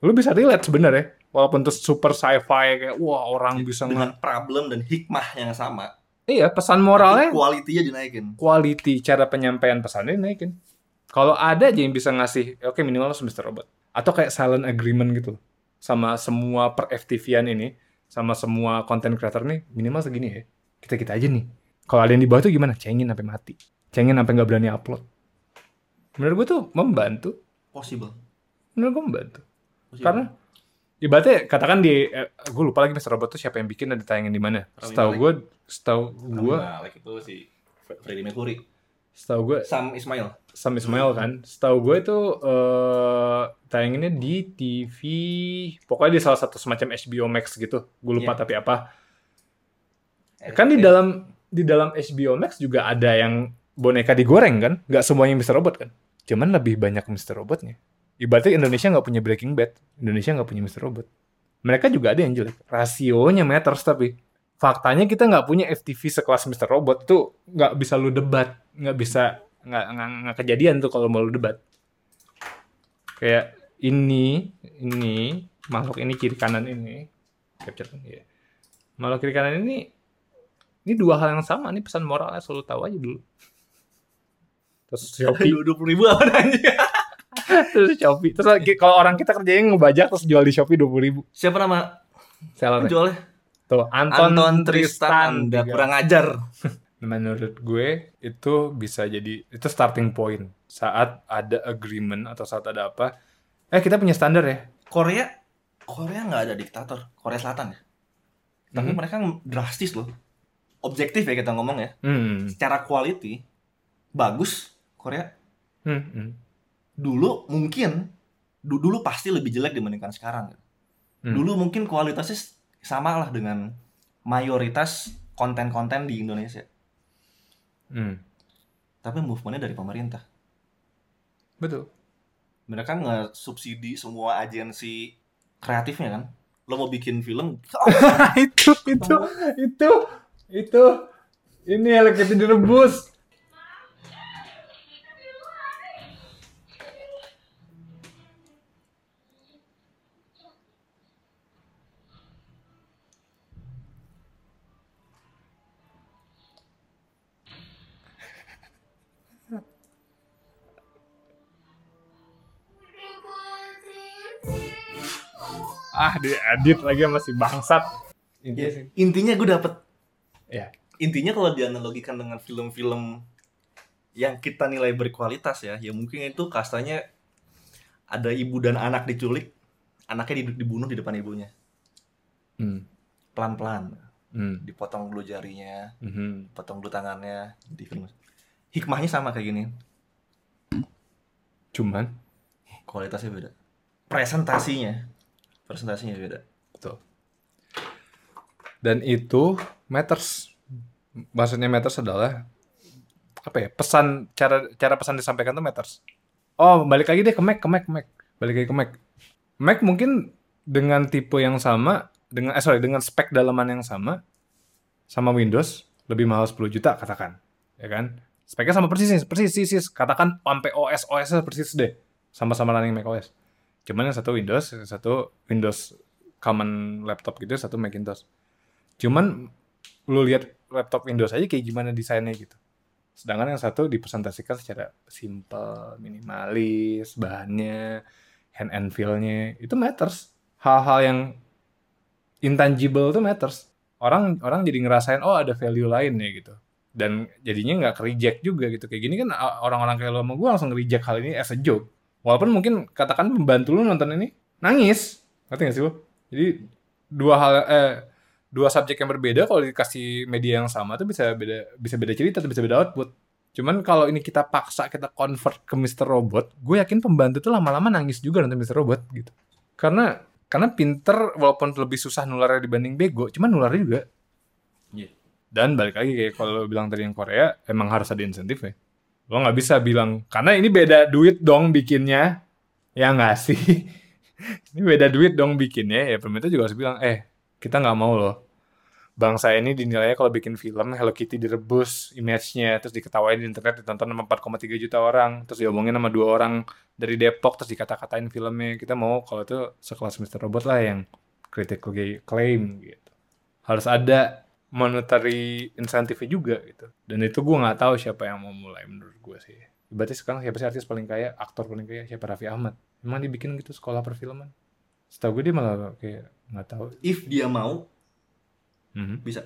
Lu bisa relate sebenarnya. Walaupun itu super sci-fi kayak wah orang bisa Dengan problem dan hikmah yang sama. Iya, pesan moralnya Quality-nya dinaikin. quality cara penyampaian pesannya dinaikin. Kalau ada aja yang bisa ngasih, oke minimal semester robot. Atau kayak silent agreement gitu. Sama semua per FTV-an ini, sama semua content creator nih, minimal segini ya. Kita-kita aja nih. Kalau ada yang di bawah tuh gimana? Cengin sampai mati. Cengin sampai nggak berani upload. Menurut gue tuh membantu. Possible. Menurut gue membantu. Possible. Karena ibaratnya katakan di eh, gue lupa lagi Mr. Robot tuh siapa yang bikin dan ditayangin di mana. Setahu gue, setahu gue, Malek itu si Freddie Mercury. setahu gue Sam Ismail. Sam Ismail kan. Setahu gue itu eh tayanginnya di TV, pokoknya di salah satu semacam HBO Max gitu. Gue lupa Iya. tapi apa. Kan di dalam di dalam HBO Max juga ada yang boneka digoreng kan? Nggak semuanya Mr. Robot kan? Cuman lebih banyak Mr. Robotnya. Ibaratnya Indonesia nggak punya Breaking Bad, Indonesia nggak punya Mr. Robot. Mereka juga ada yang jelek. Rasionya matters tapi faktanya kita nggak punya FTV sekelas Mr. Robot tuh nggak bisa lu debat, nggak bisa nggak nggak nggak kejadian tuh kalau mau lu debat. Kayak ini ini makhluk ini kiri kanan ini capture kan ya. Makhluk kiri kanan ini ini dua hal yang sama nih pesan moralnya selalu tahu aja dulu. Terus Shopee, Dua puluh ribu apa aja. terus Shopee. Terus kalau orang kita kerjanya ngebajak terus jual di Shopee dua ribu. Siapa nama Seller penjualnya? tuh Anton, Anton Tristan. Anda tiga. kurang ajar. menurut gue itu bisa jadi itu starting point saat ada agreement atau saat ada apa eh kita punya standar ya Korea Korea nggak ada diktator Korea Selatan ya tapi Mhm. mereka drastis loh objektif ya kita ngomong ya Hmm. secara quality bagus Korea Hmm. Hmm. dulu mungkin du- dulu pasti lebih jelek dibandingkan sekarang Hmm. dulu mungkin kualitasnya sama lah dengan mayoritas konten-konten di Indonesia Hmm. tapi movementnya dari pemerintah Betul. mereka nggak subsidi semua agensi kreatifnya kan lo mau bikin film itu itu itu itu ini Hello Kitty direbus. diedit lagi masih bangsat. Intinya sih. intinya gue dapet Ya. intinya kalau dianalogikan dengan film-film yang kita nilai berkualitas ya ya mungkin itu kastanya ada ibu dan anak diculik anaknya di- dibunuh di depan ibunya Hmm. pelan-pelan Hmm. dipotong dulu jarinya Mhm. potong dulu tangannya di film hikmahnya sama kayak gini Cuman kualitasnya beda presentasinya presentasinya beda Betul. Dan itu matters. Maksudnya matters adalah apa ya? Pesan cara cara pesan disampaikan tuh matters. Oh, balik lagi deh ke Mac, ke Mac, ke Mac. Balik lagi ke Mac. Mac mungkin dengan tipe yang sama, dengan eh sorry, dengan spek dalaman yang sama sama Windows lebih mahal 10 juta katakan. Ya kan? Speknya sama persis nih, persis, persis, persis. Katakan sampai OS OS persis deh. Sama-sama running Mac OS. Cuman yang satu Windows, yang satu Windows common laptop gitu, satu Macintosh. Cuman lu lihat laptop Windows aja kayak gimana desainnya gitu. Sedangkan yang satu dipresentasikan secara simple, minimalis, bahannya, hand and feel-nya, itu matters. Hal-hal yang intangible itu matters. Orang orang jadi ngerasain oh ada value lain ya gitu. Dan jadinya nggak ke-reject juga gitu. Kayak gini kan orang-orang kayak lo sama gue langsung nge-reject hal ini as a joke. Walaupun mungkin katakan pembantu lu nonton ini nangis. Ngerti gak sih lo? Jadi dua hal eh dua subjek yang berbeda kalau dikasih media yang sama tuh bisa beda bisa beda cerita tuh bisa beda output. Cuman kalau ini kita paksa kita convert ke Mr. Robot, gue yakin pembantu tuh lama-lama nangis juga nonton Mr. Robot gitu. Karena karena pinter walaupun lebih susah nularnya dibanding bego, cuman nularnya juga. Iya. Dan balik lagi kayak kalau bilang tadi yang Korea, emang harus ada insentif ya. Lo nggak bisa bilang karena ini beda duit dong bikinnya, ya nggak sih? ini beda duit dong bikinnya, ya pemerintah juga harus bilang, eh kita nggak mau loh bangsa ini dinilainya kalau bikin film Hello Kitty direbus image-nya terus diketawain di internet ditonton sama 4,3 juta orang terus diomongin sama dua orang dari Depok terus dikata-katain filmnya kita mau kalau itu sekelas Mr. Robot lah yang critically claim gitu harus ada monetary insentifnya juga gitu. Dan itu gue nggak tahu siapa yang mau mulai menurut gue sih. Berarti sekarang siapa sih artis paling kaya aktor paling kaya? Siapa? Raffi Ahmad. Emang dibikin gitu sekolah perfilman? Setahu gue dia malah kayak nggak tahu. If dia mau Mhm. bisa.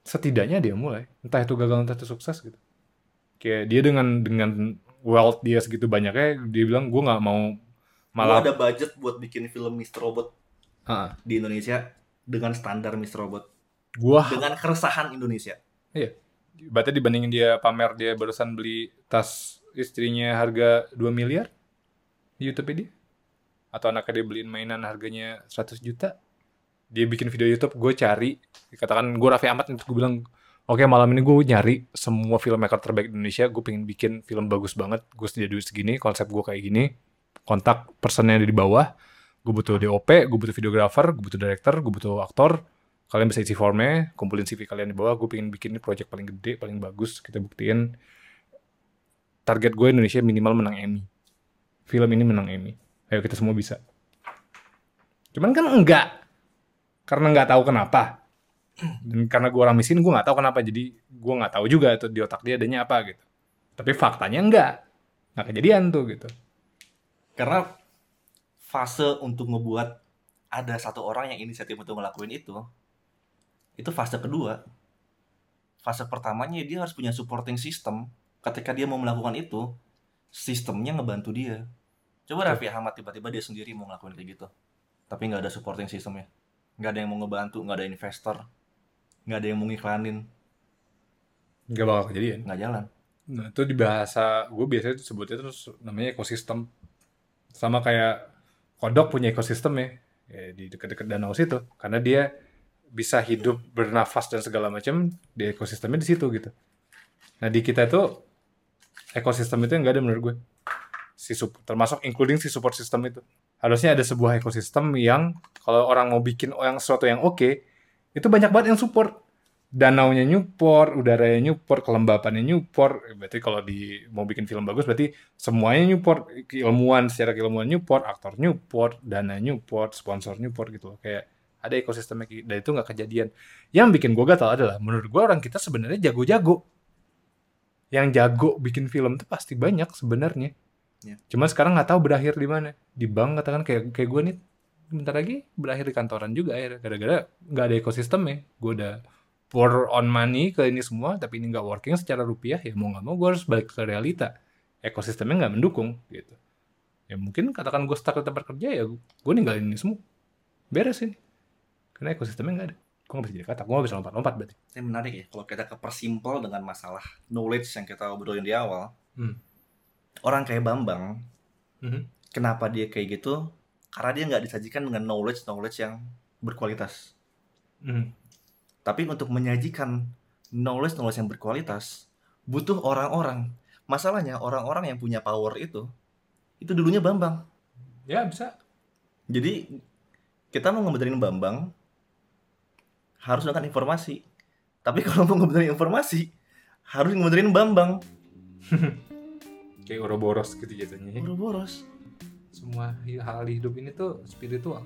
Setidaknya dia mulai. Entah itu gagal entah itu sukses gitu. Kayak dia dengan dengan wealth dia segitu banyaknya dia bilang gue nggak mau malah malah ada budget buat bikin film Mr. Robot Ah, di Indonesia dengan standar Mr. Robot gue dengan keresahan Indonesia. Berarti dibandingin dia pamer dia barusan beli tas istrinya harga 2 miliar di YouTube dia? Atau anaknya dia beliin mainan harganya 100 juta? Dia bikin video YouTube gue cari. Katakan gue Raffi Ahmad gue bilang oke malam ini gue nyari semua filmmaker terbaik di Indonesia. Gue pengen bikin film bagus banget. Gue sedia duit segini konsep gue kayak gini. Kontak personnya ada di bawah. Gue butuh DOP gue butuh videographer gue butuh director gue butuh aktor kalian bisa isi formnya kumpulin CV kalian di bawah. Gue pengen bikin project paling gede paling bagus kita buktiin. Target gue Indonesia minimal menang Emmy. Film ini menang Emmy. Ayo kita semua bisa. Cuman kan enggak. Karena nggak tahu kenapa. Dan karena gue orang miskin gue nggak tahu kenapa. Jadi gue nggak tahu juga tuh di otak dia adanya apa gitu. Tapi faktanya enggak. Nggak kejadian tuh gitu. Karena fase untuk ngebuat ada satu orang yang inisiatif untuk ngelakuin itu itu fase kedua. Fase pertamanya dia harus punya supporting system. Ketika dia mau melakukan itu sistemnya ngebantu dia. Coba Raffi Ahmad tiba-tiba dia sendiri mau ngelakuin kayak gitu. Tapi nggak ada supporting sistemnya nggak ada yang mau ngebantu nggak ada investor. Nggak ada yang mau ngiklanin. Nggak bakal kejadian. Nggak jalan. Nah itu di bahasa gue biasanya tuh sebutnya terus namanya ekosistem. Sama kayak kodok punya ekosistem ya, ya di dekat-dekat danau situ. Karena dia bisa hidup bernafas dan segala macam di ekosistemnya di situ gitu. Nah di kita itu ekosistem itu yang nggak ada menurut gue. Si sup- termasuk including si support system itu. Harusnya ada sebuah ekosistem yang kalau orang mau bikin yang sesuatu yang oke itu banyak banget yang support. Danaunya nyupport, udaranya nyupport, kelembapannya nyupport. Berarti kalau di mau bikin film bagus berarti semuanya nyupport, keilmuan secara keilmuan nyupport, aktor nyupport, dana nyupport, sponsor nyupport gitu. Kayak ada ekosistemnya kayak- dan itu nggak kejadian. Yang bikin gue gatal adalah menurut gue orang kita sebenarnya jago-jago. Yang jago bikin film tuh pasti banyak sebenarnya. Iya. Cuma sekarang nggak tahu berakhir di mana. Di bank katakan kayak kayak gue nih bentar lagi berakhir di kantoran juga akhirnya gara-gara nggak ada ekosistemnya. Gue udah pour on money ke ini semua tapi ini nggak working secara rupiah ya mau nggak mau gue harus balik ke realita ekosistemnya nggak mendukung gitu ya mungkin katakan gue stuck di tempat kerja ya gue ninggalin ini semua beres ini karena ekosistemnya nggak ada. Gue nggak bisa jadi kata? Gue nggak bisa lompat-lompat berarti. Ini menarik ya kalau kita kepersimpel dengan masalah knowledge yang kita obrolin di awal Hmm. orang kayak Bambang Mhm. kenapa dia kayak gitu? Karena dia nggak disajikan dengan knowledge knowledge yang berkualitas. Mhm. tapi untuk menyajikan knowledge knowledge yang berkualitas butuh orang-orang. Masalahnya orang-orang yang punya power itu itu dulunya Bambang. Ya bisa. Jadi kita mau ngebenerin Bambang harus dengan informasi. Tapi kalau mau ngebenerin informasi harus ngebenerin Bambang. Kayak Ouroboros gitu jatuhnya. Ya. boros semua hal di hidup ini tuh spiritual.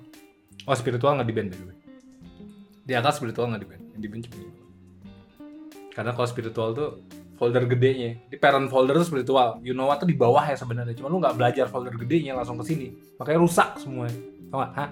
Oh spiritual nggak di band by the way. Di atas spiritual nggak di band yang di band cuma ini. karena kalau spiritual tuh folder gedenya. Di parent folder tuh spiritual. You know what? Tuh di bawah ya sebenarnya. Cuma lu nggak belajar folder gedenya langsung ke sini. Makanya rusak semuanya. Tau gak? Hah?